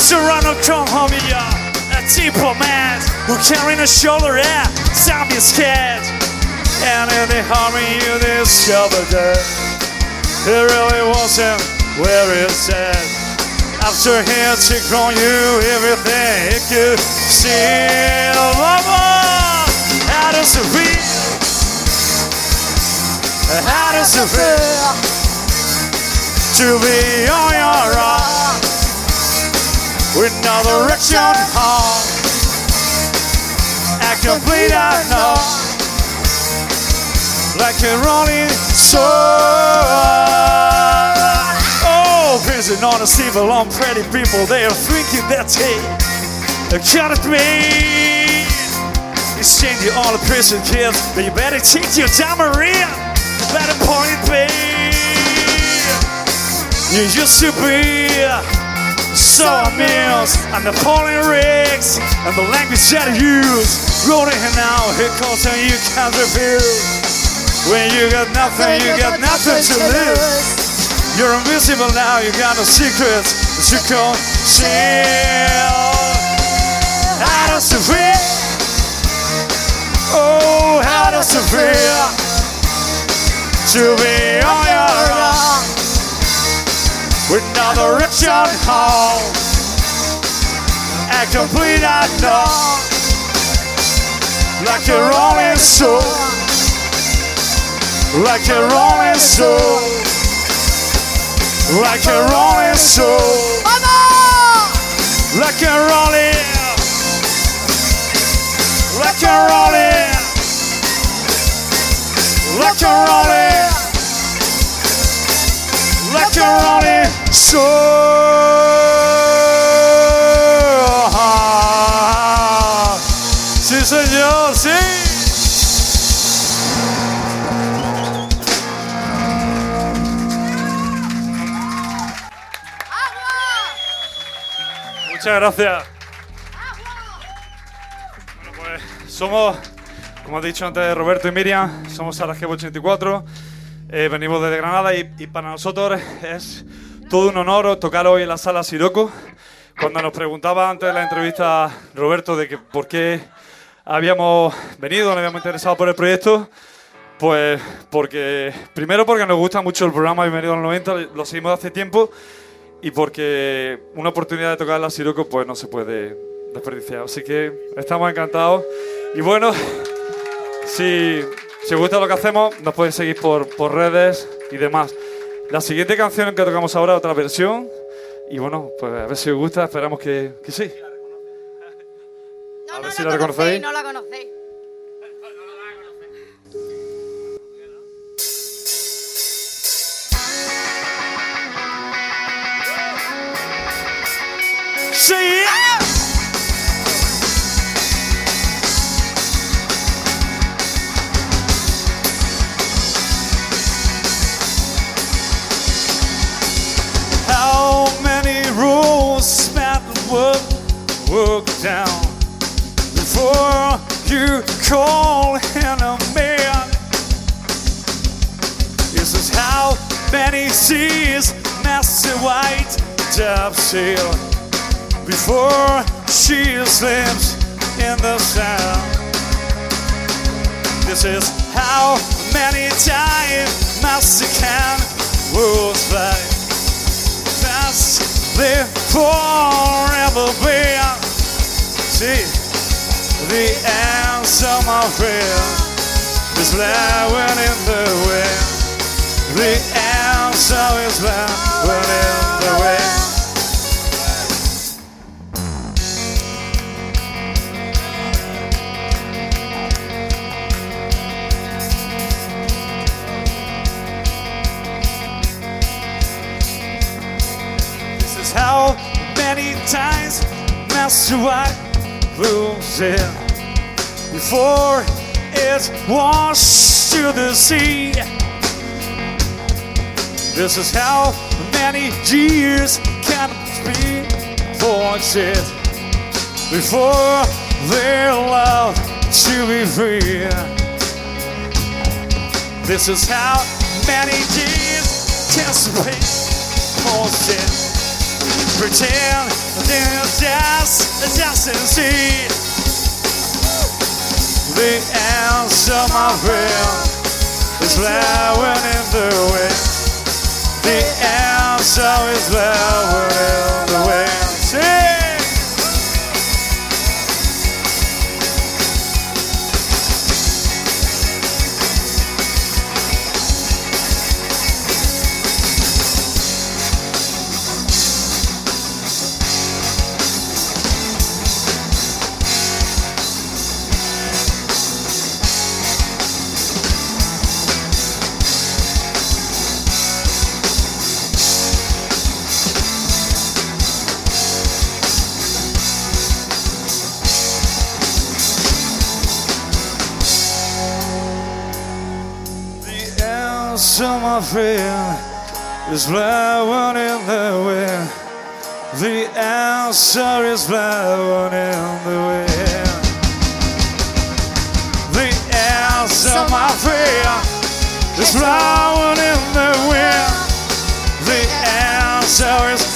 to run a come home, yeah. A diplomat who carrying a shoulder, yeah. Zombie scared. And in the army, you discovered that it really wasn't where it said. After he took from you everything he could steal. Mama, how does it feel? How does it feel to be on your own? with no direction home. A complete unknown, like a rolling stone. Prison on a civil on pretty people, they are thinking that they cut at me. It's changing all the prison kids, but you better change your tamarind. Better point it, babe. You used to be so meals and the falling rigs and the language that you use. Rolling it now, here comes and you can't refuse. When you got nothing, you got nothing to lose. You're invisible now, you got no secrets that you can't share. How does it feel? Oh, how does it feel to be on your own? with no direction home. A complete unknown, like a rolling stone, like a rolling stone, like a rolling stone, like a rolling, like a rolling, like a rolling. Like a rolling stone. Muchas gracias. Bueno, pues somos, como ha dicho antes Roberto y Miriam, somos Sarajevo 84. Eh, venimos desde Granada y, y para nosotros es todo un honor tocar hoy en la sala Siroco. Cuando nos preguntaba antes de la entrevista Roberto de que por qué habíamos venido, nos habíamos interesado por el proyecto, pues porque primero porque nos gusta mucho el programa Bienvenido a los 90, lo seguimos hace tiempo y porque una oportunidad de tocar la Siroco pues no se puede desperdiciar. Así que estamos encantados y bueno, Si, si os gusta lo que hacemos, nos pueden seguir por, por redes y demás. La siguiente canción que tocamos ahora, otra versión. Y bueno, pues a ver si os gusta, esperamos que, que sí. a ver si la reconocéis. No la conocéis. Sí. How many rules that work work down before you call him a man? This is how many seas Master White dove sail before she slips in the sand. This is how many times Master can will fly. That's the forever be. See, the answer, my friend, is blowing in the wind. The answer is blowing in the wind. Before it washed to the sea. This is how many years can be voided before they're allowed to be free. This is how many years can for sin. Pretend there's just doesn't see the answer, my friend, is blowing in the wind. The answer is blowing in the wind. Sing! Answer, is blowing in the wind. The answer is blowing in the wind. The answer, my friend, is blowing in the wind. The answer is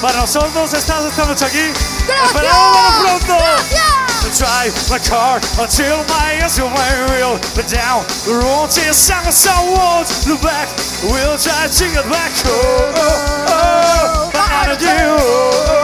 Para nosotros estás esta noche aquí. Esperámoslo pronto. Gracias. Drive my car until my eyes are real. But down the road is sound of someone's the back. We'll try to get back. Oh, oh, oh. But not you.